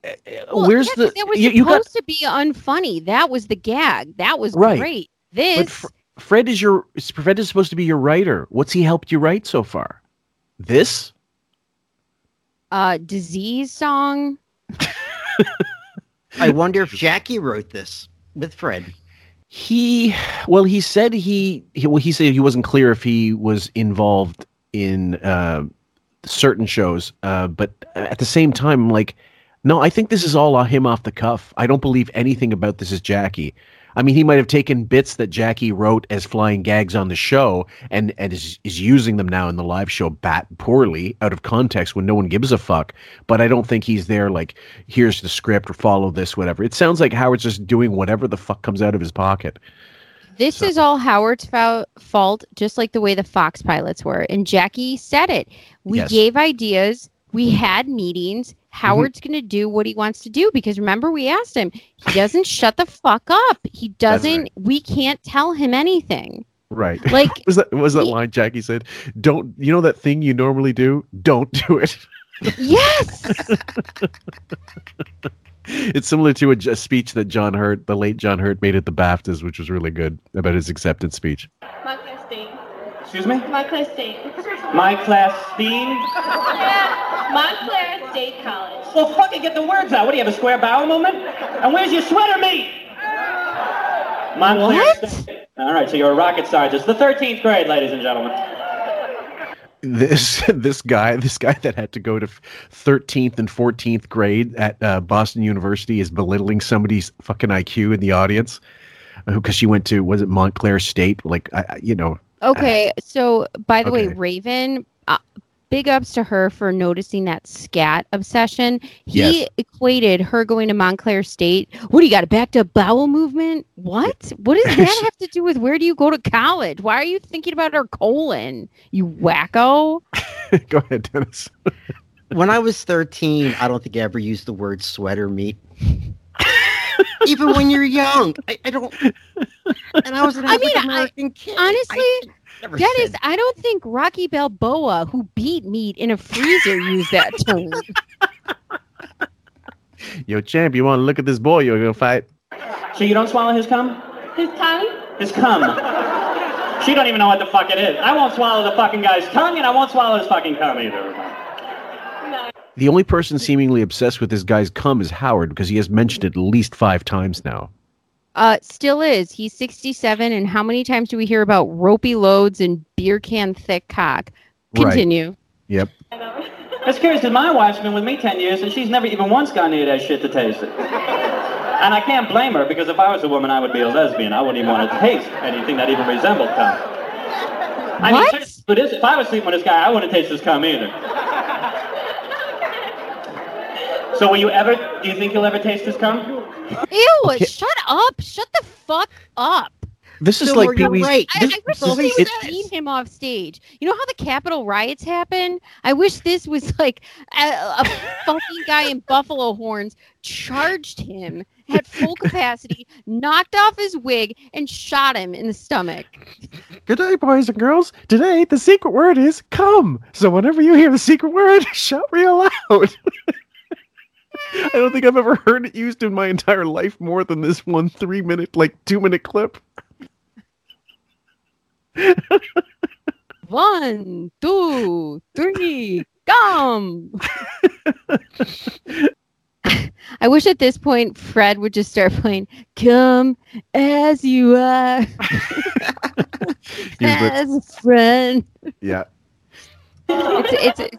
uh, Well, Where's yeah, the That was you, you got supposed to be unfunny. That was the gag. That was Right. great. This. Fr- Fred is your Fred is supposed to be your writer. What's he helped you write so far? This uh disease song I wonder if Jackie wrote this with Fred. He, well, he said he, he well, he said he wasn't clear if he was involved in uh, certain shows, uh, but at the same time, like, no, I think this is all uh, him off the cuff. I don't believe anything about this is Jackie. I mean, he might have taken bits that Jackie wrote as flying gags on the show and, and is, is using them now in the live show bat poorly out of context when no one gives a fuck. But I don't think he's there like, here's the script or follow this, whatever. It sounds like Howard's just doing whatever the fuck comes out of his pocket. This So- is all Howard's fou- fault, just like the way the Fox pilots were. And Jackie said it. We Yes. gave ideas. We had meetings. Mm-hmm. Howard's going to do what he wants to do because remember, we asked him. He doesn't shut the fuck up. He doesn't. right. We can't tell him anything. Right. Like, was that was that he- line Jackie said? Don't you know that thing you normally do? Don't do it. yes. it's similar to a speech that John Hurt, the late John Hurt, made at the BAFTAs, which was really good about his acceptance speech. Montclair State. Excuse me? My class State. My class Dean? Yeah, Montclair State College. Well, fucking get the words out. What do you have, a square bowel movement? And where's your sweater meat? Montclair What? State. All right, so you're a rocket scientist. The 13th grade, ladies and gentlemen. This this guy, this guy that had to go to thirteenth and fourteenth grade at uh, Boston University is belittling somebody's fucking IQ in the audience because she went to was it Montclair State? Like, I, I- you know, Okay. So, by the way, Raven, uh, big ups to her for noticing that scat obsession. He Yes. equated her going to Montclair State. What do you got? A backed up bowel movement? What? What does that have to do with where do you go to college? Why are you thinking about her colon? You wacko. go ahead, Dennis. When I was 13, I don't think I ever used the word sweater meat. Even when you're young, I, I don't. And I was an I mean, I- American kid. honestly, I never Dennis, said- I don't think Rocky Balboa, who beat meat in a freezer, used that term. Yo, champ, you want to look at this boy? You're gonna fight. So you don't swallow his cum? His tongue? His cum. she don't even know what the fuck it is. I won't swallow the fucking guy's tongue, and I won't swallow his fucking cum either. The only person seemingly obsessed with this guy's cum is Howard because he has mentioned it at least five times now. Uh, still is. He's 67, and how many times do we hear about ropey loads and beer can thick cock? Right. Continue. Yep. I know. That's curious because my wife's been with me 10 years and she's never even once gotten any of that shit to taste it. And I can't blame her because if I was a woman, I would be a lesbian. I wouldn't even want to taste anything that even resembled cum. I mean, What? seriously, but if I was sleeping with this guy, I wouldn't taste his cum either. So will you ever, do you think you'll ever taste his cum? Ew! Okay. Shut up! Shut the fuck up! This is Phil, like Pee Wee's. right. I, This I wish is all he they would him off stage. You know how the Capitol riots happen? I wish this was like a, a fucking guy in buffalo horns charged him at full capacity, knocked off his wig, and shot him in the stomach. Good day, boys and girls. Today, the secret word is come. So whenever you hear the secret word, shout real loud. I don't think I've ever heard it used in my entire life more than this one three minute, like two minute clip. One, two, three, come. I wish at this point Fred would just start playing "Come as You Are" as a friend. yeah. It's it's, it's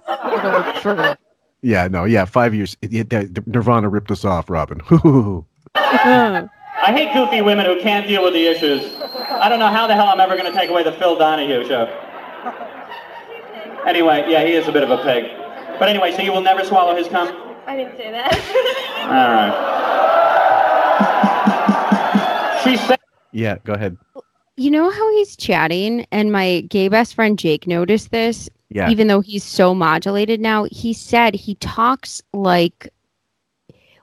for, for Yeah, no, yeah, five years. Yeah, that- Nirvana ripped us off, Robin. I hate goofy women who can't deal with the issues. I don't know how the hell I'm ever going to take away the Phil Donahue show. Anyway, yeah, he is a bit of a pig. But anyway, so you will never swallow his cum? I didn't say that. All right. She said. yeah, go ahead. You know how he's chatting, and my gay best friend Jake noticed this. Yeah. Even though he's so modulated now, he said he talks like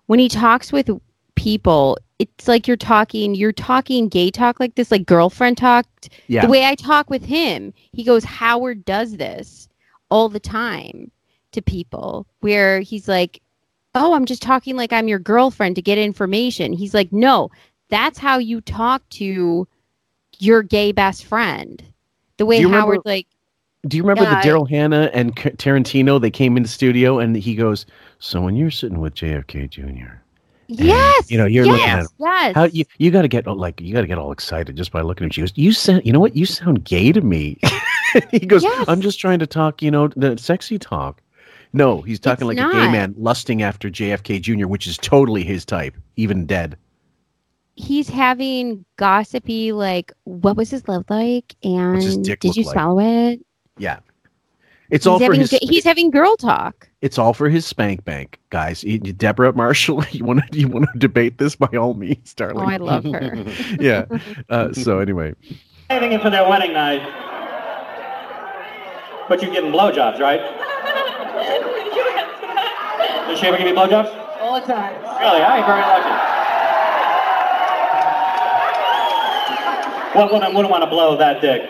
when he talks with people, it's like you're talking, you're talking gay talk like this, like girlfriend talk. Yeah. The way I talk with him, he goes, Howard does this all the time to people, where he's like, Oh, I'm just talking like I'm your girlfriend to get information. He's like, No, that's how you talk to your gay best friend. The way Howard remember- like Do you remember Yeah, the Daryl Hannah and Tarantino? They came into studio and he goes, "So when you're sitting with JFK Jr., Yes. you know, you're looking at him. Yes. how you you got to get like you got to get all excited just by looking at him." She goes, "You sound, you know what? You sound gay to me." he goes, Yes. "I'm just trying to talk, you know, the sexy talk." No, he's talking It's like a gay man lusting after JFK Jr., which is totally his type, even dead. he's having gossipy like what was his love like and did you like? swallow it Yeah, it's he's all for his. he's having girl talk It's all for his spank bank, guys. You- you- Deborah Marshall, you want to you want to debate this by all means, oh darling. i love her yeah. Uh, so anyway, Saving it for their wedding night. But you give them blowjobs, right? Does she ever give you blowjobs? All the time. Really? I ain't very lucky. What woman wouldn't want to blow that dick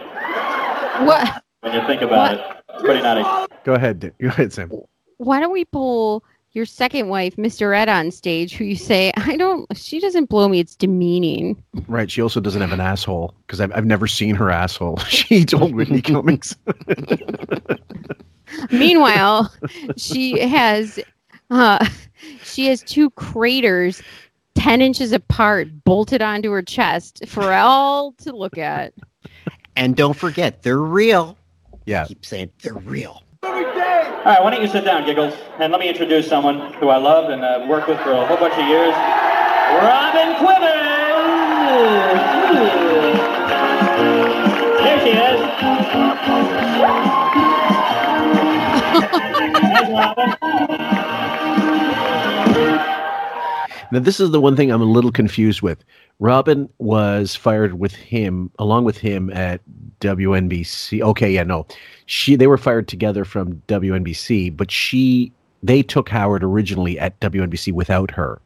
what when you think about it? It's pretty nutty. go ahead. Dick. Go ahead, Sam. why don't we pull your second wife mr ed on stage who you say i don't she doesn't blow me it's demeaning Right. She also doesn't have an asshole because I've, I've never seen her asshole. She told Whitney Cummings. meanwhile she has uh she has two craters 10 inches apart bolted onto her chest for all to look at And don't forget, they're real. Yeah. Keep saying they're real. All right, why don't you sit down, Giggles, and let me introduce someone who I love and uh, worked with for a whole bunch of years. Robin Quivers! There she is. There's Robin. Now this is the one thing I'm a little confused with. Robin was fired with him, along with him at WNBC. Okay, yeah, no, she they were fired together from WNBC, but she they took Howard originally at WNBC without her,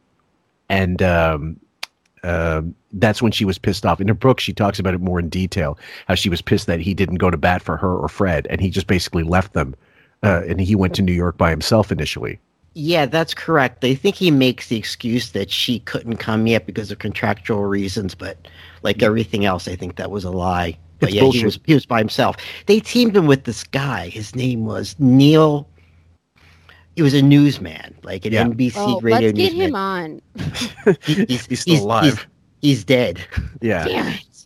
and um, um that's when she was pissed off. In her book, she talks about it more in detail. How she was pissed that he didn't go to bat for her or Fred, and he just basically left them, uh, and he went to New York by himself initially. Yeah, that's correct. They think he makes the excuse that she couldn't come yet because of contractual reasons, but like everything else, I think that was a lie. But It's yeah, bullshit. he was he was by himself. They teamed him with this guy. His name was Neil. He was a newsman, like an Yeah. NBC oh radio let's get newsman. him on He- He's still alive. He's, dead. Yeah. damn it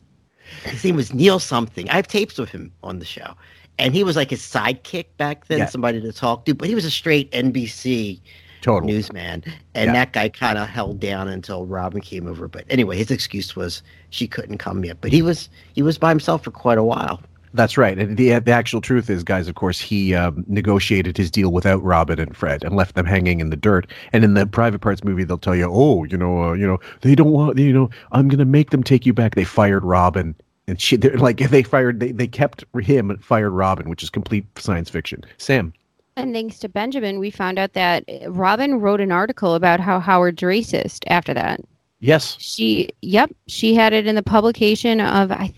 His name was Neil something. I have tapes of him on the show. And he was like his sidekick back then, Yeah. somebody to talk to, but he was a straight NBC Total. newsman. And Yeah. that guy kind of held down until Robin came over. But anyway, his excuse was she couldn't come yet. But he was he was by himself for quite a while. That's right. And the the actual truth is, guys, of course, he um, negotiated his deal without Robin and Fred and left them hanging in the dirt. And in the Private Parts movie, they'll tell you, oh, you know, uh, you know, they don't want, you know, I'm gonna make them take you back. They fired Robin, and she, they're like, they fired, they they kept him and fired Robin, which is complete science fiction. Sam, And thanks to Benjamin, we found out that eh, Robin wrote an article about how Howard's racist after that. yes, She, yep, she had it in the publication of I,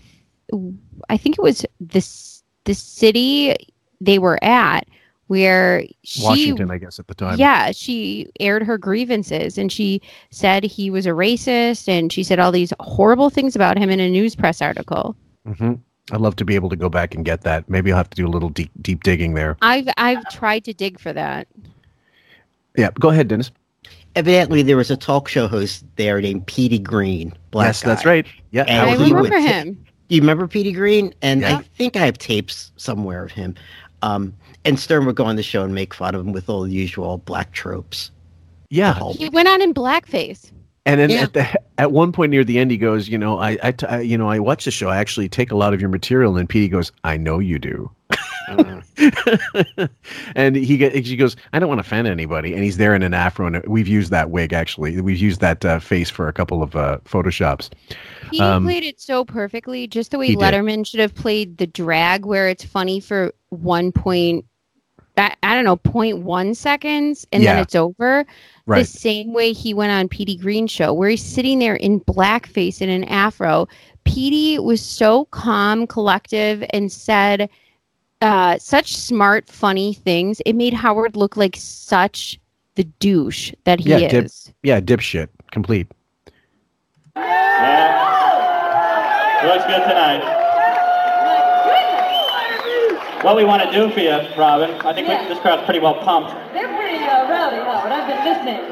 I think it was this the city they were at where she Washington, I guess, at the time. yeah, she aired her grievances and she said he was a racist and she said all these horrible things about him in a news press article. hmm I'd love to be able to go back and get that. Maybe I'll have to do a little deep deep digging there. I've I've tried to dig for that. Yeah, go ahead, Dennis. Evidently, there was a talk show host there named Petey Greene. Black yes, that's right. Yeah, And I he would remember ta- him. Do you remember Petey Greene? And Yeah. I think I have tapes somewhere of him. Um, and Stern would go on the show and make fun of him with all the usual black tropes. Yeah. He went on in blackface. And then Yeah. at the at one point near the end, he goes, you know, I, I, t- I- you know, I watch the show. I actually take a lot of your material. And then Petey goes, I know you do. and he get, he goes, I don't want to offend anybody. And he's there in an afro, and we've used that wig actually. We've used that uh, face for a couple of uh, photoshops. He Um, played it so perfectly, just the way he did. Letterman should have played the drag, where it's funny for one point, I, I don't know, point one seconds, and Yeah. then it's over. Right. The same way he went on Petey Greene show, where he's sitting there in blackface in an afro. Petey was so calm, collective, and said uh, such smart, funny things. It made Howard look like such the douche that he yeah, is. dip, yeah, dipshit, complete. Yeah. Looks good tonight. What we want to do for you, Robin, I think we, this crowd's pretty well pumped. They're pretty uh, rowdy, Howard. I've been listening.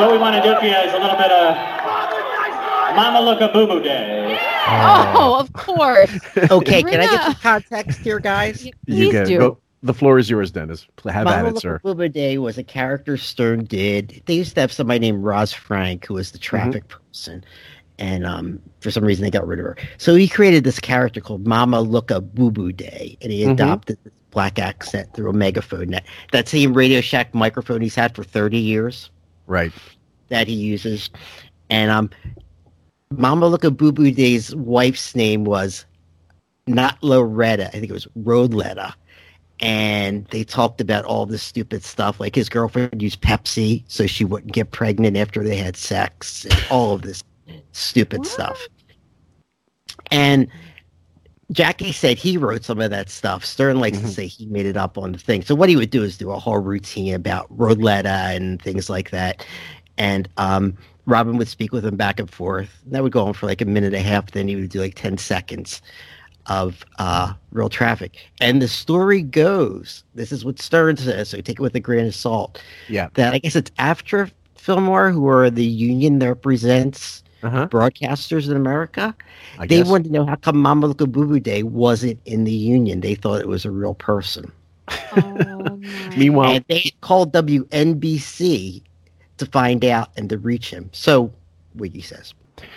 What we want to do for you is a little bit of Mama Look a Boo Boo Day. Oh, of course. Okay, can I get Rita. some context here, guys? you Please get do. go. The floor is yours, Dennis. Pl- Have at Mama it, sir. Booba Day was a character Stern did. They used to have somebody named Roz Frank, who was the traffic person. And um, for some reason, they got rid of her. So he created this character called Mama Looka Boo Boo Day. And he Mhm. adopted this black accent through a megaphone. That, that same Radio Shack microphone he's had for 30 years Right. that he uses. And um, Mama Looka Boo Boo Day's wife's name was not Loretta. I think it was Rodletta. And they talked about all this stupid stuff. Like his girlfriend used Pepsi so she wouldn't get pregnant after they had sex. And all of this stupid stuff. And Jackie said he wrote some of that stuff. Stern likes to Mhm. say he made it up on the thing. So what he would do is do a whole routine about Rodletta and things like that. And um, Robin would speak with him back and forth. That would go on for like a minute and a half. Then he would do like 10 seconds of uh, real traffic. And the story goes, this is what Stern says, so take it with a grain of salt, Yeah. that I guess it's AFTRA Fillmore, who are the union that represents Uh huh. broadcasters in America. I They guess. wanted to know how come Mama Look Boo Boo Day wasn't in the union. They thought it was a real person. Oh, my. Meanwhile, and they called WNBC to find out and to reach him. So Wiggy says.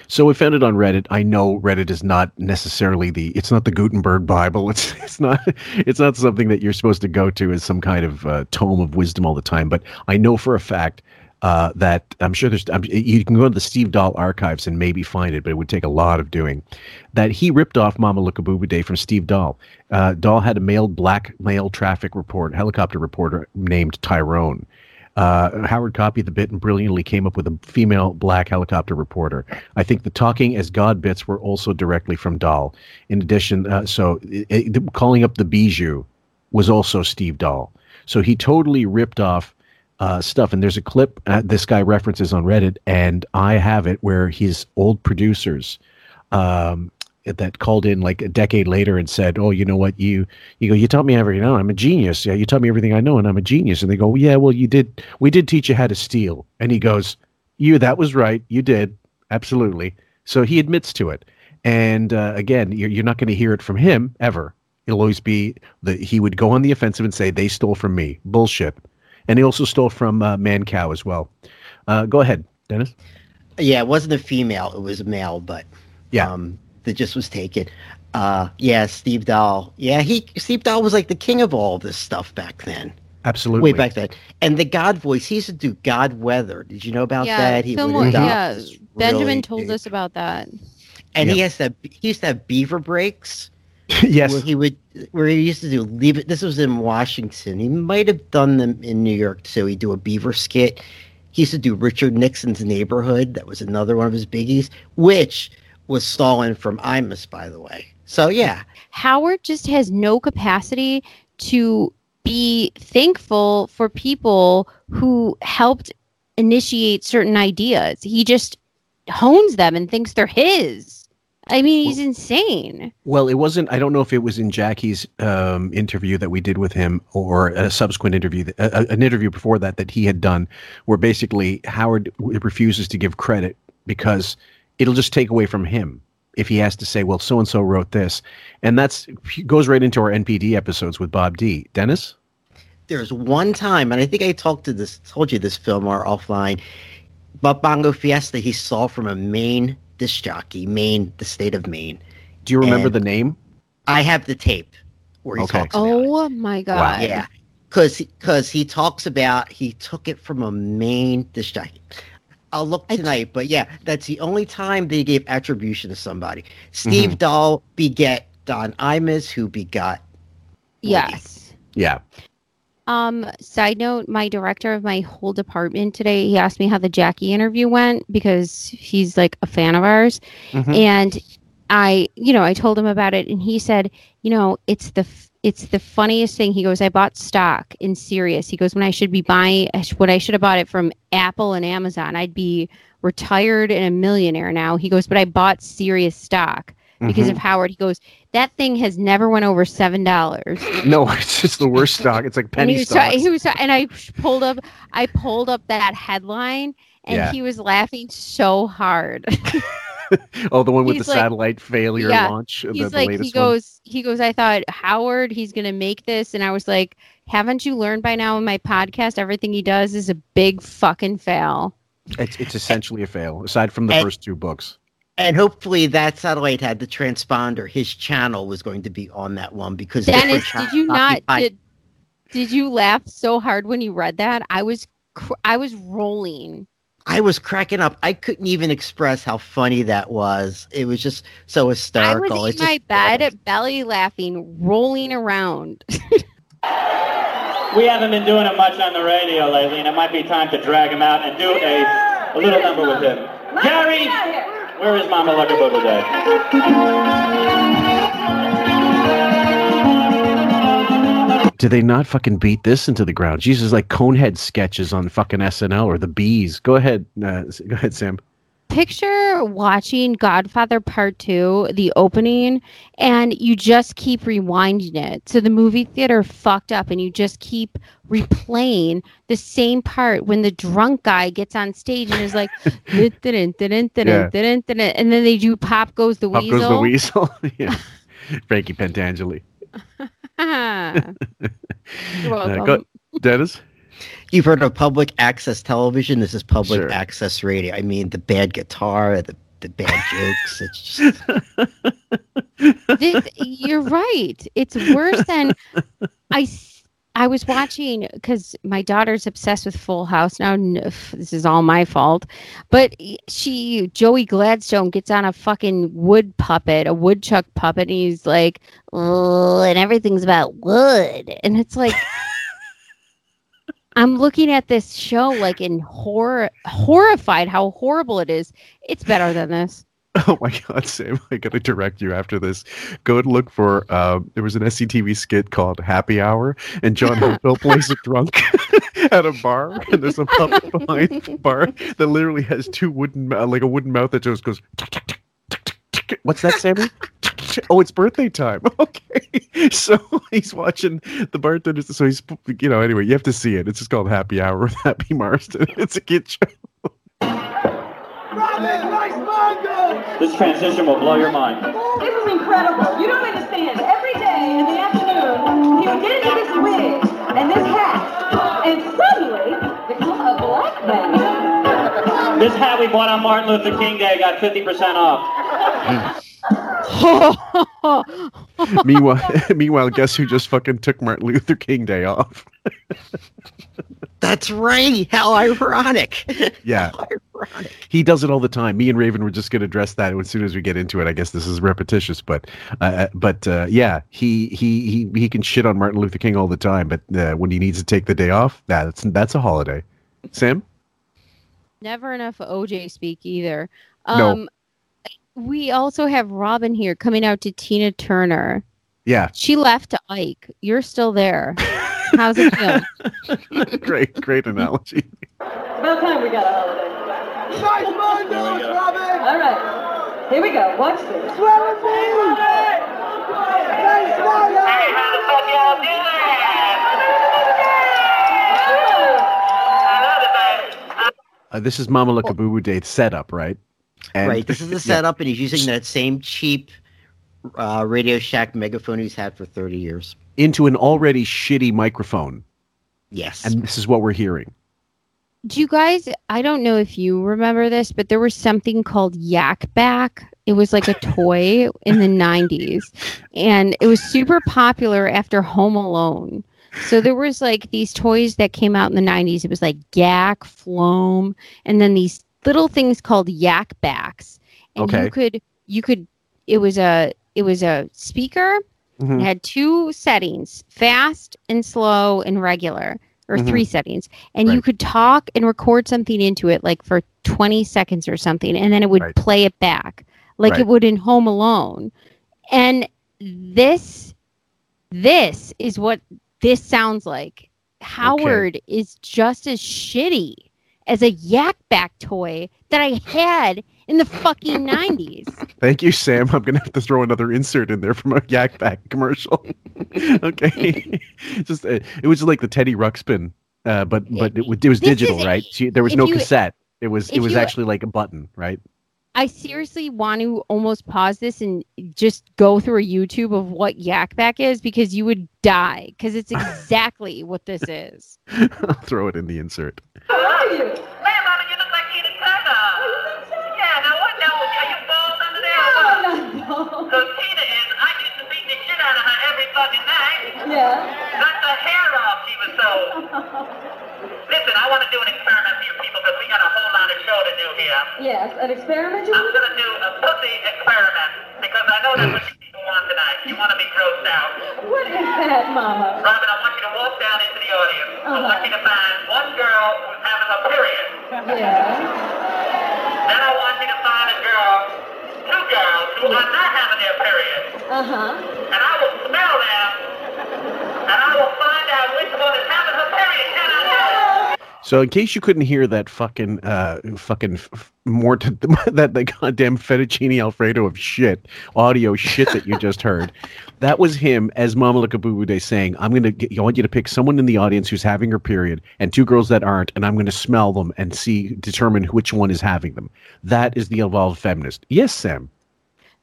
So we found it on Reddit. I know Reddit is not necessarily the it's not the Gutenberg Bible. It's it's not it's not something that you're supposed to go to as some kind of uh, tome of wisdom all the time. But I know for a fact uh, that I'm sure there's I'm, you can go to the Steve Dahl archives and maybe find it, but it would take a lot of doing. That he ripped off Mama Look a Boo Boo Day from Steve Dahl. Uh, Dahl had a male black male traffic report helicopter reporter named Tyrone. Uh, Howard copied the bit and brilliantly came up with a female black helicopter reporter. I think the talking as God bits were also directly from Dahl. In addition, uh, so it, it- calling up the Bijou was also Steve Dahl. So he totally ripped off uh, stuff. And there's a clip uh, this guy references on Reddit, and I have it where his old producers um, that called in like a decade later and said, "Oh, you know what? You you go. You taught me everything. I know. I'm a genius. Yeah, you taught me everything I know, and I'm a genius." And they go, "Yeah, well, you did. We did teach you how to steal." And he goes, "You. That was right. You did absolutely." So he admits to it. And uh, again, you're, you're not going to hear it from him ever. It'll always be that he would go on the offensive and say they stole from me. Bullshit. And he also stole from uh, Mancow as well. Uh, go ahead, Dennis. Yeah, it wasn't a female; it was a male, but Yeah. um, that just was taken. Uh, yeah, Steve Dahl. Yeah, he Steve Dahl was like the king of all this stuff back then, Absolutely. way back then. And the God voice, he used to do God weather. Did you know about yeah, that? He would Fillmore, yeah. Benjamin really told big- us about that. and he has that. He used to have beaver breaks. yes. where he would where he used to do leave it this was in washington he might have done them in new york too he'd do a beaver skit he used to do richard nixon's neighborhood that was another one of his biggies which was stolen from imus by the way so yeah Howard just has no capacity to be thankful for people who helped initiate certain ideas. He just hones them and thinks they're his. I mean, he's insane. Well, it wasn't. I don't know if it was in Jackie's um, interview that we did with him, or a subsequent interview, that, uh, an interview before that that he had done, where basically Howard refuses to give credit because it'll just take away from him. if he has to say, well, so and so wrote this, and that's goes right into our NPD episodes with Bob D. Dennis. There's one time, and I think I talked to this, told you this film or offline, but Bongo Fiesta he saw from a Maine disc jockey, Maine, the state of Maine. Do you remember And the name? I have the tape where he Okay. talks about it. Oh my god. Yeah, because because he talks about he took it from a Maine disc jockey. I'll look tonight, but yeah, that's the only time they gave attribution to somebody. Steve Mhm. Dahl beget Don Imus, who begot. Yes. Yeah. Um, side note, my director of my whole department today, he asked me how the Jackie interview went because he's like a fan of ours. Mhm. And I, you know, I told him about it and he said, you know, it's the f- it's the funniest thing. He goes, I bought stock in Sirius. He goes, when I should be buying when I should have bought it from Apple and Amazon, I'd be retired and a millionaire now. He goes, but I bought Sirius stock because Mhm. of Howard. He goes, that thing has never went over seven dollars. No, it's just the worst stock. It's like And penny he stocks. try- he was, and I pulled up, I pulled up that headline, and Yeah. he was laughing so hard. oh, the one with he's the like- satellite failure Yeah. launch. the- he's the like, he latest one. goes, he goes. I thought Howard, he's gonna make this, and I was like, haven't you learned by now in my podcast, everything he does is a big fucking fail. It's it's essentially a fail, aside from the And- first two books. And hopefully that satellite had the transponder. His channel was going to be on that one because Dennis, different did you not occupied- did, did you laugh so hard when you read that? I was, cr- I was rolling. I was cracking up. I couldn't even express how funny that was. It was just so hysterical. I was hysterical. in It's my just- bed, belly laughing, rolling around. We haven't been doing it much on the radio lately, and it might be time to drag him out and do a, a little number with him. Gary, where is Mama Lucker Booba Day? Did they not fucking beat this into the ground? Jesus, like Conehead sketches on fucking SNL or the Bees. Go ahead, uh, go ahead, Sam. Picture watching Godfather Part 2, the opening, and you just keep rewinding it. So the movie theater fucked up and you just keep replaying the same part when the drunk guy gets on stage and is like, and then they do Pop Goes the Pop Weasel. goes the weasel. yeah. Frankie Pentangeli. You're Uh, welcome. go, Dennis. You've heard of public access television. This is public Sure. access radio. I mean, the bad guitar, the, the bad jokes. It's just this, you're right. It's worse than I. I was watching because my daughter's obsessed with Full House now. This is all my fault, but she Joey Gladstone gets on a fucking wood puppet, a woodchuck puppet, and he's like, "Oh," and everything's about wood, and it's like. I'm looking at this show like in horror, horrified how horrible it is. It's better than this. Oh my God, Sam! I gotta direct you after this. Go and look for. Um, there was an SCTV skit called Happy Hour, and John Hopeville plays a drunk at a bar, and there's a puppet behind the bar that literally has two wooden, uh, like a wooden mouth that just goes. "Tick, tick, tick, tick, tick, tick." What's that, Sammy? Oh, it's birthday time. Okay, so he's watching the bartender. So he's, you know, anyway, you have to see it. It's just called Happy Hour with Happy Marston. It's a kid show. This transition will blow your mind. This is incredible. You don't understand. Every day in the afternoon, he would get into this wig and this hat, and suddenly become a black man. This hat we bought on Martin Luther King Day got 50% off. meanwhile, meanwhile, guess who just fucking took Martin Luther King Day off? that's right. How ironic. Yeah, How ironic. he does it all the time. Me and Raven were just going to address that as soon as we get into it. I guess this is repetitious, but uh, but uh, yeah, he he he he can shit on Martin Luther King all the time, but uh, when he needs to take the day off, that's that's a holiday. Sam, Never enough OJ speak either. No. We also have Robin here coming out to Tina Turner. yeah, She left to Ike. You're still there. How's it feel? great great analogy. About time we got a holiday. Nice Mondays, Robin! All right. Here we go. Watch this. Swear with me! Hey, how the fuck y'all doing? Uh, this is Mama Look a Boo Boo Day setup, right? And- right. This is the Yeah. setup, and he's using that same cheap uh, Radio Shack megaphone he's had for 30 years. into an already shitty microphone, Yes. and this is what we're hearing. Do you guys? I don't know if you remember this, but there was something called Yak Back. It was like a toy in the '90s, and it was super popular after Home Alone. So there was like these toys that came out in the '90s. It was like Yak, Floam, and then these little things called Yak Backs. And Okay. you could you could it was a it was a speaker Mhm. it had two settings fast and slow and regular or Mhm. three settings and you could talk and record something into it like for 20 seconds or something and then it would Right. play it back like Right. it would in home alone and this this is what this sounds like howard is just as shitty as a yak back toy that i had in the fucking 90s Thank you, Sam. I'm gonna have to throw another insert in there from a Yak Back commercial. okay, just uh, it was like the Teddy Ruxpin, uh, but but it, it was This digital, right? She, there was no you- cassette. It was it was you- actually like a button, right? I seriously want to almost pause this and just go through a YouTube of what Yak Back is because you would die because it's exactly what this is. I'll throw it in the insert. How are you? Man, Mama, you look like Tina Turner. Yeah, now what now? Are you bald under there? No, no, no. Because Tina is, I used to beat the shit out of her every fucking night. Yeah. Cut the hair off, she was so. Listen, I want to do an experiment for you people because we got a whole lot of show to do here. Yes, an experiment I'm going to do a pussy experiment because I know that's what you people want tonight. You want to be grossed out. What is that, Mama? Robin, I want you to walk down into the audience. I Uh-huh. want you to find one girl who's having a period. Yeah. Then I want you to find a girl, two girls who are not having their period. Uh-huh. And I will smell them, and I will find out which one is having her period. Can I do it? So, in case you couldn't hear that fucking, uh, fucking f- more to that the goddamn fettuccine alfredo of shit audio shit that you just heard, that was him as Mama Day saying, "I'm gonna get, I want you to pick someone in the audience who's having her period and two girls that aren't, and I'm gonna smell them and see determine which one is having them." That is the evolved feminist. Yes, Sam.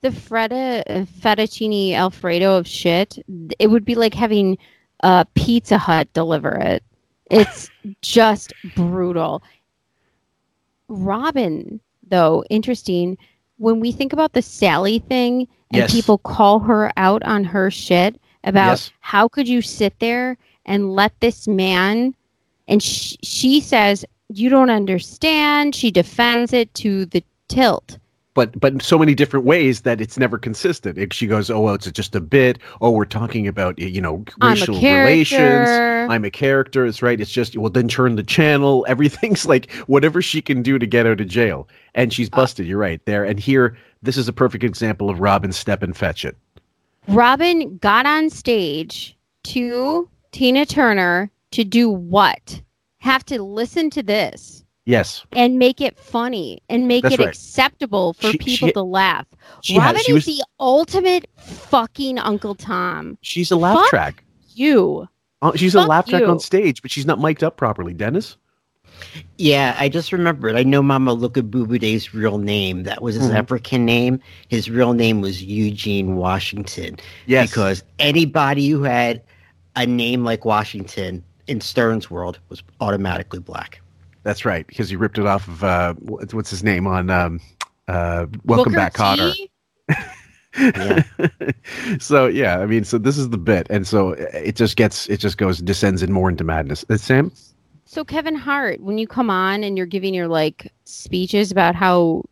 The Freda, uh, fettuccine Alfredo of shit, it would be like having uh, Pizza Hut deliver it. It's just brutal. Robin, though, interesting. When we think about the Sally thing and Yes. people call her out on her shit about Yes. how could you sit there and let this man, and sh- she says, you don't understand. She defends it to the tilt. But but in so many different ways that it's never consistent. She goes, "Oh, well, it's just a bit." Oh, we're talking about you know racial I'm a racial character. relations. I'm a character. It's right. It's just well, then turn the channel. Everything's like whatever she can do to get out of jail, and she's Uh, busted. You're right there. And here, this is a perfect example of Robin step and fetch it. Robin got on stage to Tina Turner to do what? Have to listen to this Yes, and make it funny and make That's it right. acceptable for She- people she- to laugh. she has- Robin she is was- the ultimate fucking Uncle Tom. she's a laugh Fuck track. You. Uh, she's a Fuck laugh track you. on stage, but she's not mic'd up properly. Dennis. Yeah, I just remembered. I know Mama Luca Day's real name. That was his Mhm. African name. His real name was Eugene Washington. Yes. Because anybody who had a name like Washington in Stern's world was automatically black. That's right, because he ripped it off of uh, what's his name on um, uh, Welcome Booker Back, Kotter. Yeah. so yeah, I mean, so this is the bit, and so it just gets, it just goes, descends in more into madness. Uh, Sam, So Kevin Hart, when you come on and you're giving your like speeches about how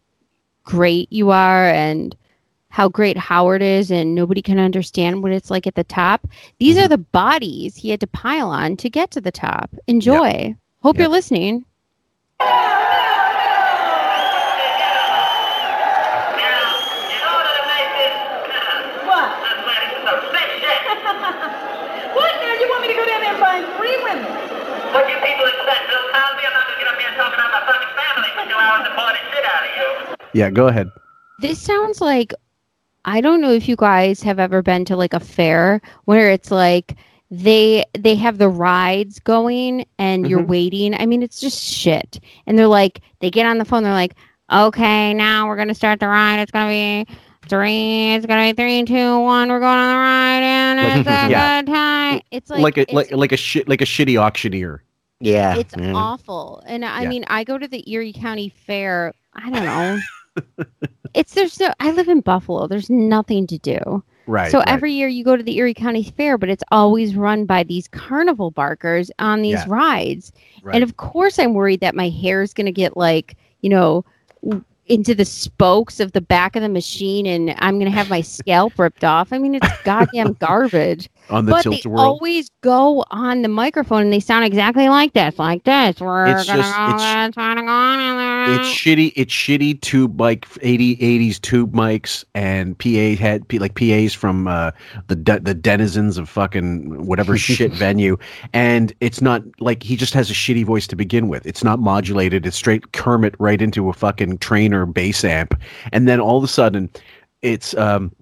great you are and how great Howard is and nobody can understand what it's like at the top. These Mm-hmm. are the bodies he had to pile on to get to the top. Enjoy. Hope you're listening. Yeah, go ahead. This sounds like I don't know if you guys have ever been to like a fair where it's like they they have the rides going and you're Mhm. waiting. I mean, it's just shit. And they're like they get on the phone they're like, okay, now we're gonna start the ride. It's gonna be three. It's gonna be three, two, one. We're going on the ride, and Like- it's a Yeah. good time. It's like, Like, a it's, like like a shit like a shitty auctioneer. Yeah. it's mm. awful. And I Yeah. mean, I go to the Erie County Fair. I don't know. it's there's no. I live in Buffalo. There's nothing to do. Right. so right. every year you go to the Erie County Fair, but it's always run by these carnival barkers on these Yeah. rides. Right. And of course, I'm worried that my hair is going to get like, you know, into the spokes of the back of the machine and I'm going to have my scalp ripped off. I mean, it's goddamn garbage. on the but tilt they world. always go on the microphone and they sound exactly like this, like this. We're It's gonna just- go, it's- it's gonna go on in there. it's shitty. It's shitty tube mic, 80, 80s tube mics, and PA had P- like PAs from uh, the de- the denizens of fucking whatever shit venue, and it's not like he just has a shitty voice to begin with. It's not modulated. It's straight Kermit right into a fucking trainer bass amp, and then all of a sudden, it's um.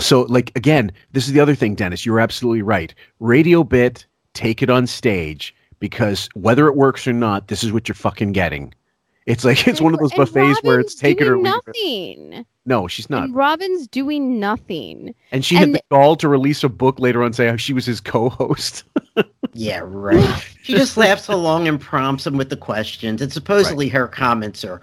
So like again, this is the other thing, Dennis. You're absolutely right. Radio bit, take it on stage because whether it works or not, this is what you're fucking getting. It's like it's one of those And buffets where it's Robin's take it or doing leave it. nothing. No, she's not. And Robin's doing nothing. And she had the gall to release a book later on saying she was his co-host. Yeah, right. she just laughs along and prompts him with the questions. And supposedly her comments are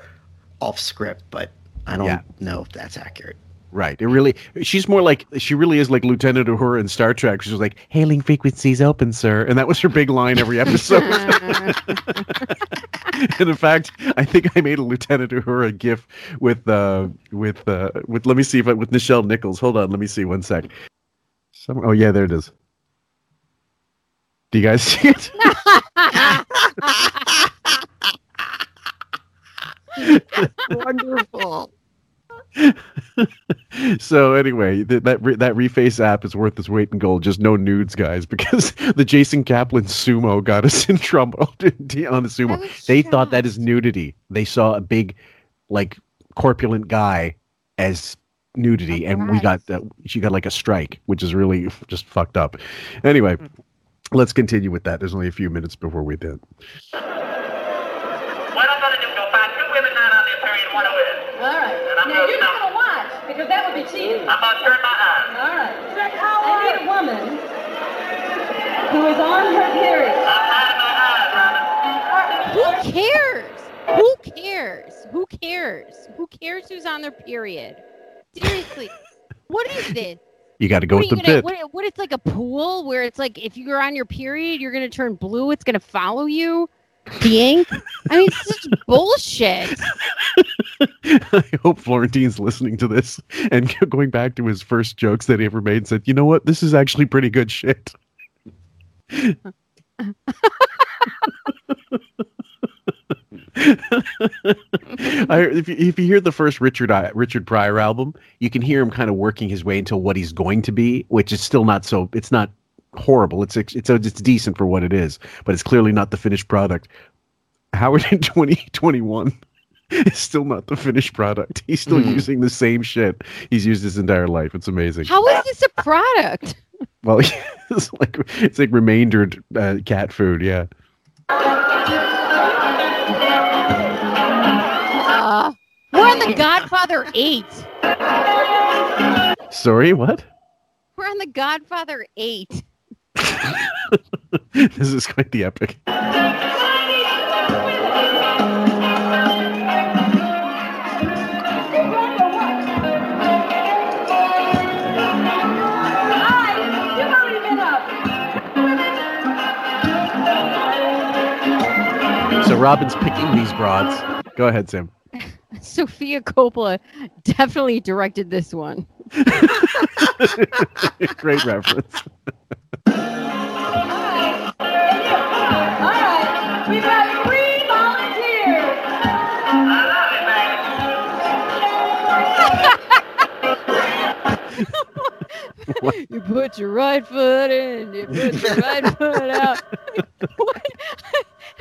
off script, but I don't Yeah. know if that's accurate. right. It really she's more like she really is like Lieutenant Uhura in Star Trek. She was like, Hailing frequencies open, sir. And that was her big line every episode. and in fact, I think I made a Lieutenant Uhura gif with uh with uh with let me see if I with Nichelle Nichols. Hold on, let me see one sec. Some, oh yeah, there it is. Do you guys see it? Wonderful. so anyway, th- that re- that reface app is worth its weight in gold. Just no nudes, guys, because the Jason Kaplan sumo got us in trouble on the sumo. They thought that is nudity. They saw a big, like, corpulent guy as nudity, and we got uh, she got like a strike, which is really just fucked up. Anyway, let's continue with that. There's only a few minutes before we did. What I'm gonna do, go find two women not on their period, one of it. All right. And I'm Now gonna you're not stop. gonna watch because that would be cheating. I'm gonna turn my eyes. All right. I need a woman who is on her period. I'm hiding my eyes, Robin. Who cares? Who cares? Who cares? Who cares who's on their period? Seriously. What is this? You got to go what, with the you gonna, bit. what, what it's like a pool where it's like if you're on your period, you're gonna turn blue, it's gonna follow you? The ink? I mean, it's such bullshit. I hope Florentine's listening to this and going back to his first jokes that he ever made and said, you know what? This is actually pretty good shit. I, if, you, if you hear the first Richard I, Richard Pryor album, you can hear him kind of working his way into what he's going to be, which is still not so. It's not horrible. It's it's it's, it's decent for what it is, but it's clearly not the finished product. Howard in 2021 is still not the finished product. He's still Mhm. using the same shit he's used his entire life. It's amazing. How is this a product? Well, it's like it's like remaindered uh, cat food. Yeah. Uh, we're on the Godfather 8. Sorry, what? We're on the Godfather 8. this is quite the epic. Hi, you've already been up. So Robin's picking these broads. Go ahead, Sam. Sofia Coppola definitely directed this one. Great reference. You put your right foot in, you put your right foot out. what?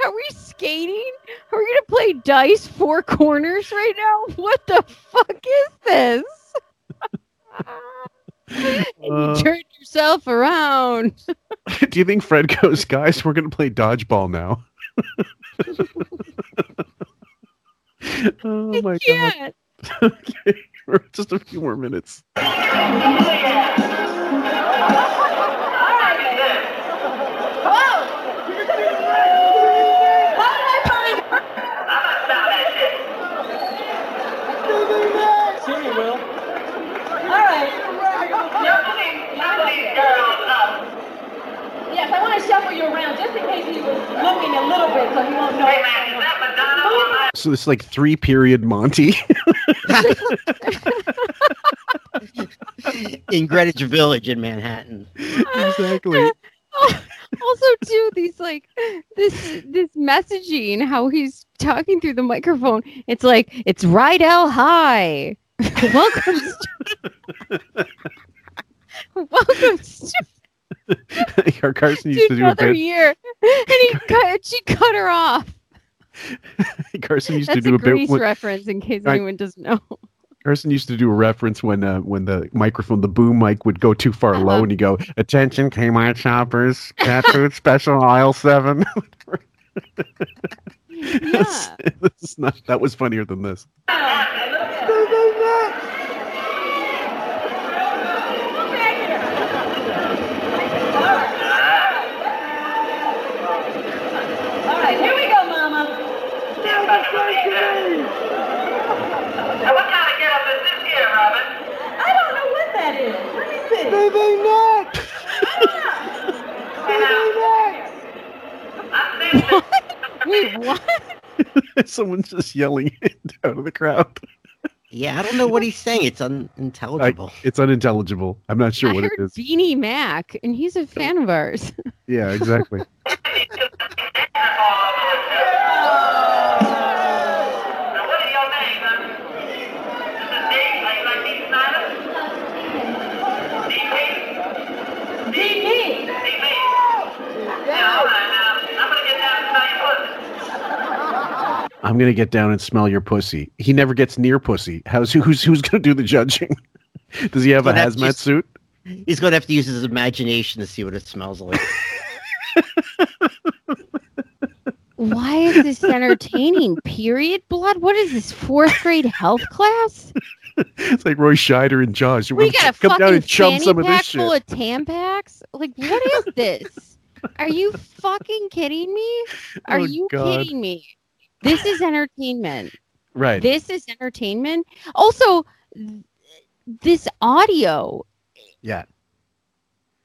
Are we skating? Are we gonna play dice four corners right now? What the fuck is this? and you Uh. turn yourself around. Do you think Fred goes, guys? We're gonna play dodgeball now. Oh my god. okay. Just a few more minutes. Siri will. All right. Yes, I want to shuffle you around in case he was looking a little bit so he won't know. So this is like three period Monty. in Greenwich Village in Manhattan. exactly. also too these like this this messaging how he's talking through the microphone it's like it's Rydell High welcome to, welcome to, Our Carson used to do a bit. year and he cut she cut her off Carson used that's to do a a bit. Grease when- reference in case I- anyone doesn't know Carson used to do a reference when uh, when the microphone, the boom mic, would go too far Uh-huh. low, and you go, "Attention, Kmart shoppers, cat food special aisle 7. yeah this is not. That was funnier than this. All right, here we go, Mama. What kind of get-up is this here, Robin? I don't know what that is. Let me see. wait what Someone's just yelling it out of the crowd. Yeah, I don't know what he's saying. It's I, unintelligible. it's unintelligible. I'm not sure I what it heard is. Beanie Mac and he's a fan of ours Yeah, exactly. Now, what is your name, huh? This is Dave. Are you like Dee Snider? DP? DP. DP. Yeah, all right, now, I'm gonna get down and smell your pussy. I'm gonna get down and smell your pussy. He never gets near pussy. How's who's who's gonna do the judging? Does he have a Well, that's hazmat just- suit? He's going to have to use his imagination to see what it smells like. Why is this entertaining? Period blood? What is this fourth grade health class? It's like Roy Scheider and Jaws. You We want got a to come down fucking and chum some of pack this full of Tampax? Like, what is this? Are you fucking kidding me? Are Oh, you God. kidding me? This is entertainment. Right. This is entertainment. Also, this audio. yeah.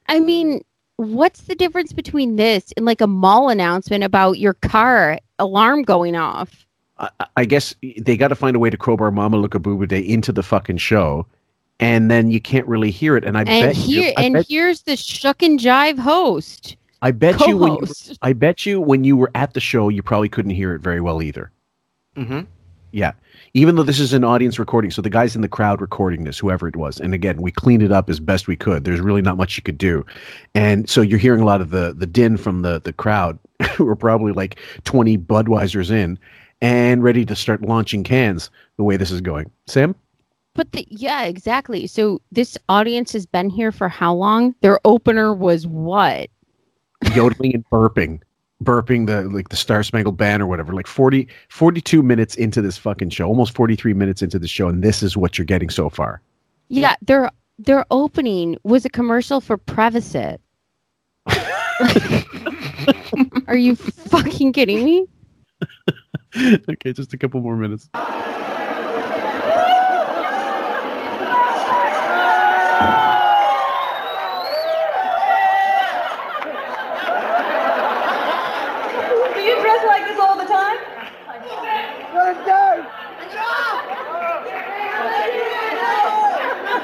I mean, what's the difference between this and like a mall announcement about your car alarm going off? I, I guess they got to find a way to crowbar Mama Look a Boo Boo Day into the fucking show, and then you can't really hear it. And I and bet you, here I and bet, here's the shuck and jive host. I bet you when you, co-host. I bet you when you were at the show, you probably couldn't hear it very well either. Mm-hmm. Yeah. Even though this is an audience recording, so the guys in the crowd recording this, whoever it was, and again, we cleaned it up as best we could. There's really not much you could do, and so you're hearing a lot of the the din from the the crowd, who are probably like 20 Budweisers in, and ready to start launching cans. The way this is going, Sam. But the, yeah, exactly. So this audience has been here for how long? Their opener was what? Yodeling and burping burping the like the star spangled banner or whatever like 40 42 minutes into this fucking show almost 43 minutes into the show and this is what you're getting so far Yeah, their their opening was a commercial for Prevacid. Are you fucking kidding me? okay just a couple more minutes Do you dress like this all the time?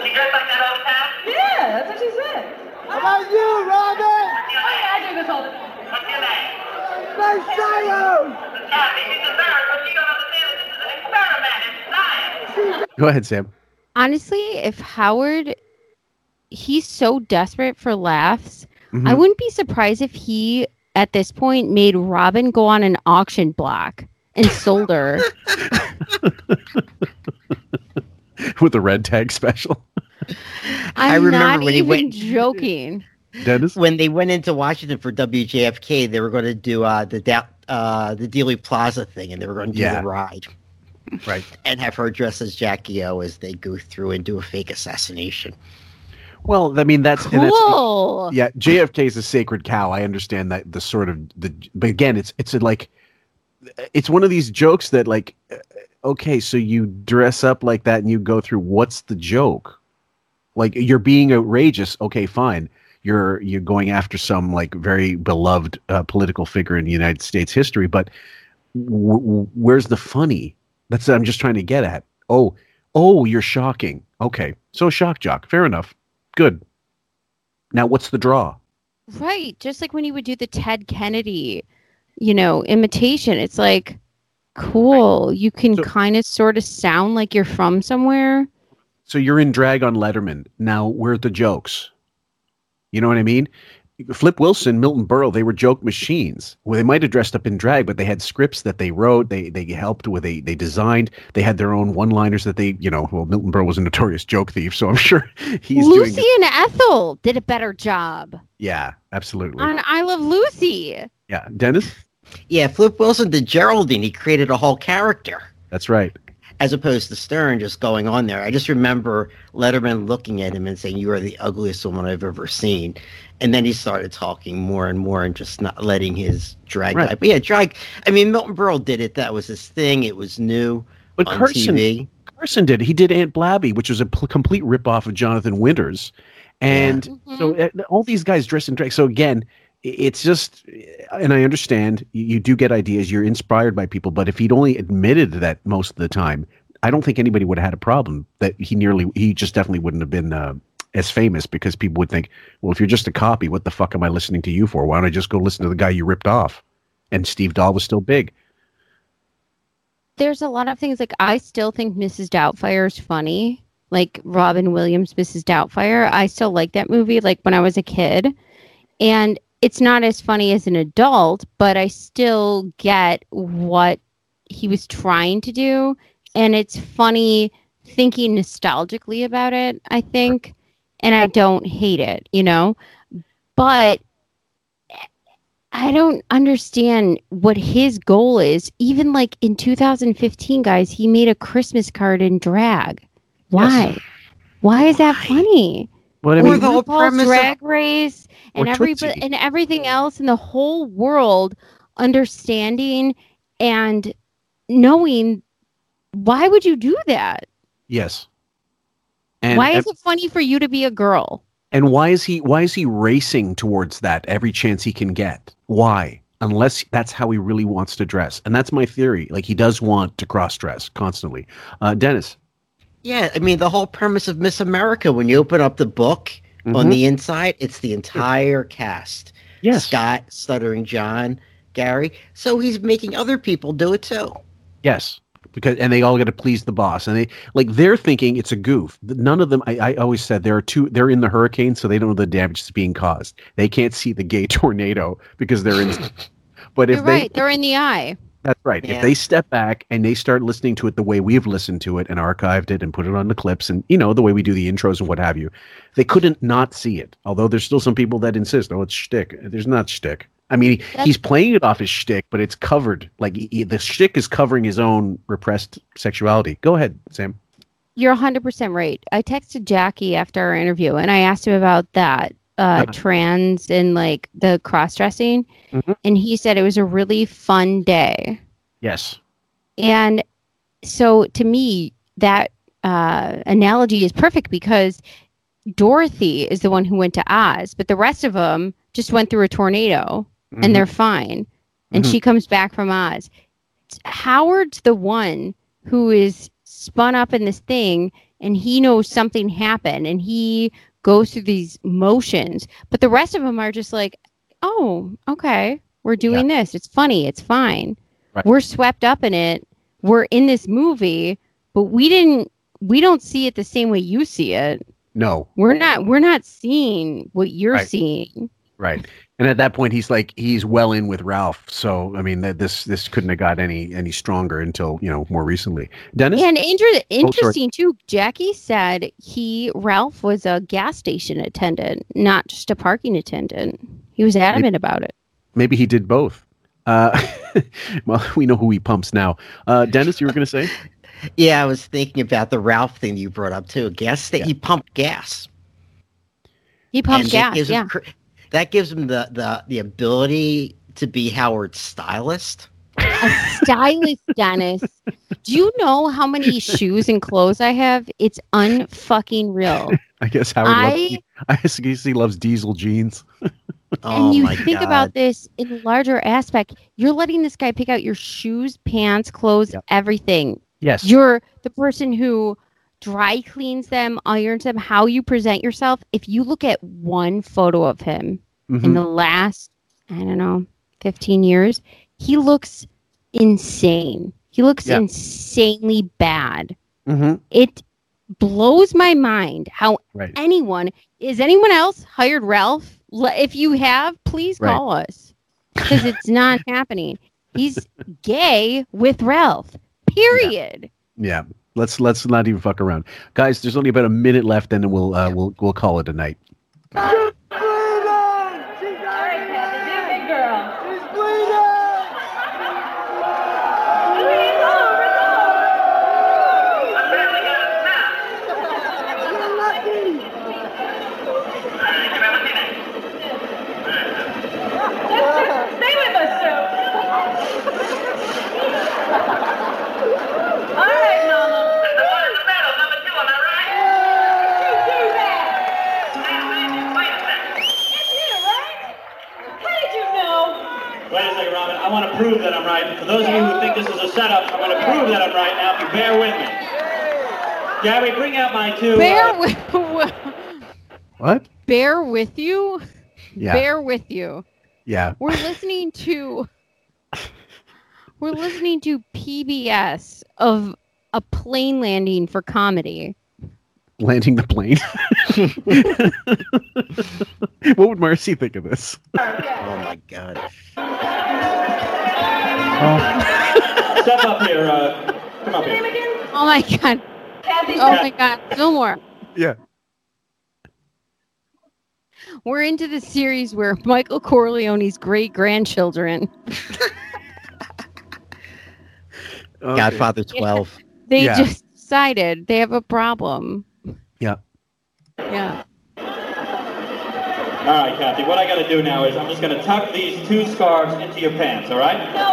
She dressed like that all the time? Yeah, that's what she said. How about you, Robin? I do this all the time. What's your name? Kathy, she deserves, but she don't understand that this is an experiment. It's science. Go ahead sam Honestly, if Howard he's so desperate for laughs, I Mhm. wouldn't be surprised if he at this point made Robin go on an auction block and sold her. with the red tag special I'm I remember not when he even went- joking. dennis When they went into Washington for WJFK, they were going to do uh, the da- uh, the Dealey Plaza thing, and they were going to do Yeah. the ride. Right. and have her dress as Jackie O as they go through and do a fake assassination. Well, I mean that's and that's- Cool. yeah, JFK is a sacred cow. I understand that the sort of the, but again, it's it's a, like, it's one of these jokes that like, uh, okay, so you dress up like that and you go through. What's the joke? Like you're being outrageous. Okay, fine. You're you're going after some like very beloved uh, political figure in United States history, but w- w- where's the funny? That's what I'm just trying to get at. Oh, oh, you're shocking. Okay, so shock jock. Fair enough. Good. Now, what's the draw? Right. Just like when you would do the Ted Kennedy, you know, imitation. It's like, cool. You can So- kind of sort of sound like you're from somewhere. So you're in drag on Letterman. Now, where are the jokes? You know what I mean? Flip Wilson, Milton Berle, they were joke machines. Well, they might have dressed up in drag, but they had scripts that they wrote. They they helped with. They they designed. They had their own one-liners that they, you know. Well, Milton Berle was a notorious joke thief, so I'm sure he's Lucy doing. And Ethel did a better job Yeah, absolutely. on I Love Lucy. Yeah, Dennis. Yeah, Flip Wilson did Geraldine. He created a whole character. That's right. As opposed to Stern just going on there. I just remember Letterman looking at him and saying, "You are the ugliest woman I've ever seen," and then he started talking more and more and just not letting his drag. Right. Guy. But yeah, drag. I mean, Milton Berle did it. That was his thing. It was new But on Carson, TV. Carson did. He did Aunt Blabby, which was a pl- complete ripoff of Jonathan Winters, and so uh, all these guys dress in drag. So again, i- it's just, and I understand you, do get ideas. You're inspired by people, but if he'd only admitted that most of the time, I don't think anybody would have had a problem. That he nearly, he just definitely wouldn't have been. Uh, as famous because people would think, well, if you're just a copy, what the fuck am I listening to you for? Why don't I just go listen to the guy you ripped off? And Steve Dahl was still big. There's a lot of things like I still think Mrs. Doubtfire is funny. Like Robin Williams, Mrs. Doubtfire. I still like that movie like when I was a kid. And it's not as funny as an adult, but I still get what he was trying to do. And it's funny thinking nostalgically about it, I think. And I don't hate it, you know? But I don't understand what his goal is. Even like in 2015, guys, he made a Christmas card in drag. Why? Why is that funny? What I Or the whole RuPaul's premise of- Drag Race and everybody and everything else in the whole world understanding and knowing why would you do that? yes. And, why and- is it funny for you to be a girl? And why is he why is he racing towards that every chance he can get? Why? Unless that's how he really wants to dress. And that's my theory. Like he does want to cross dress constantly. Uh, Dennis. Yeah, I mean the whole premise of Miss America. When you open up the book on Mhm. the inside, it's the entire cast. Yes. Scott, Stuttering John, Gary. So he's making other people do it too. Yes. Because and they all got to please the boss. And they like they're thinking it's a goof. None of them I, I always said there are two they're in the hurricane, so they don't know the damage that's being caused. They can't see the gay tornado because they're in but if You're they right. They're in the eye. That's right. Yeah. If they step back and they start listening to it the way we've listened to it and archived it and put it on the clips and you know the way we do the intros and what have you, they couldn't not see it. Although there's still some people that insist, oh, it's shtick. There's not shtick. I mean, That's- he's playing it off his shtick, but it's covered. Like he, the shtick is covering his own repressed sexuality. Go ahead, Sam. You're 100% right. I texted Jackie after our interview and I asked him about that uh, Uh-huh. trans and like the cross dressing. Mhm. And he said it was a really fun day. Yes. And so to me, that uh, analogy is perfect because Dorothy is the one who went to Oz, but the rest of them just went through a tornado Mhm. and they're fine. And Mhm. she comes back from Oz. Howard's the one who is spun up in this thing and he knows something happened and he goes through these motions. But the rest of them are just like, oh, okay, we're doing this. It's funny. It's fine. Right. We're swept up in it. We're in this movie, but we didn't, we don't see it the same way you see it. no. We're not, we're not seeing what you're Right. seeing. Right. And at that point, he's like he's well in with Ralph. So I mean, that this this couldn't have got any any stronger until you know more recently. Dennis. And inter- sorry. interesting too, Jackie said he Ralph was a gas station attendant, not just a parking attendant. He was adamant about it. Maybe he did both. Uh, well, we know who he pumps now. Uh, Dennis, you were going to say? Yeah, I was thinking about the Ralph thing you brought up too. Gas station. He pumped gas. He pumped And gas. gives him Yeah. cr- that gives him the, the the ability to be Howard's stylist. a stylist, Dennis. Do you know how many shoes and clothes I have? It's unfucking real. I guess Howard. I- loves, I guess he loves diesel jeans. Oh and you think about this in a larger aspect. You're letting this guy pick out your shoes, pants, clothes, everything. Yes. You're the person who dry cleans them, irons them, how you present yourself. If you look at one photo of him in Mhm. the last, I don't know, 15 years, he looks insane. He looks Yeah. insanely bad. Mm-hmm. It blows my mind how Right. anyone is anyone else hired Ralph? If you have, please Right. call us because it's not happening. He's gay with Ralph. Period. Yeah. Let's let's not even fuck around, guys. There's only about a minute left, and then we'll uh, we'll we'll call it a night. Big girl. Stay with us, Joe. All right, Mama. You do that. It's you, right? How did you know? Wait a second, Robin. I want to prove that I'm right. For those of you who think this is a setup, I'm going to prove that I'm right now. If you bear with me. Gabby, bring out my two. Bear uh, with What? bear with you. Yeah. Bear with you. Yeah. We're listening to we're listening to PBS of a plane landing for comedy. Landing the plane. what would Marcy think of this? Oh my god. Step up here. Uh, come up here. Oh my god. Oh my god. Fillmore. Yeah. We're into the series where Michael Corleone's great grandchildren Godfather 12. they Yeah. just decided they have a problem. Yeah. Yeah. All right, Kathy. What I got to do now is I'm just going to tuck these two scarves into your pants. All right? No,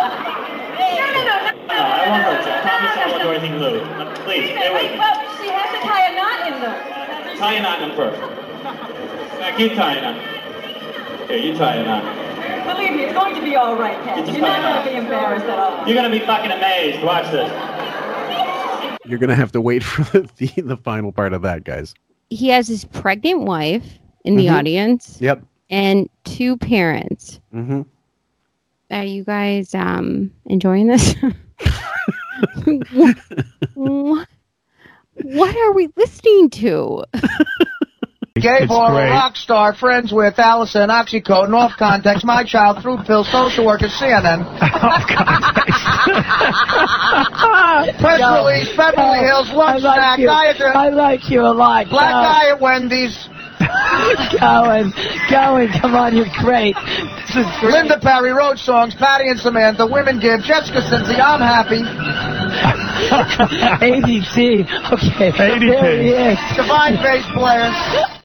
No, no, no, no. no, I won't hurt you. I promise I won't do anything lewd. Uh, Please, stay with Wait, me. well, she has to tie a knot in them. Tie a knot in them first. Now, keep tying a knot. Here, you tie a knot. Believe me, it's going to be all right, Kathy. just You're not going to be embarrassed at all. You're going to be fucking amazed. Watch this. You're gonna have to wait for the, the, the final part of that, guys. He has his pregnant wife in the Mhm. audience Yep. and two parents. Mm-hmm. Are you guys um enjoying this? what, what are we listening to? Gay boy, rock star, friends with Allison, Oxycontin, off context, my child, through pill, social worker, CNN. off context. Press Yo. release, Beverly Hills, I lunch like snack, you. guy at the I like you a lot. black Go. guy at Wendy's. Going, going. Come on, you're great. This is great. Linda Perry, Road Songs, Patty and Samantha, Women Give, Jessica Cincy, I'm happy. ADT. Okay. There he is. Divine Bass Players.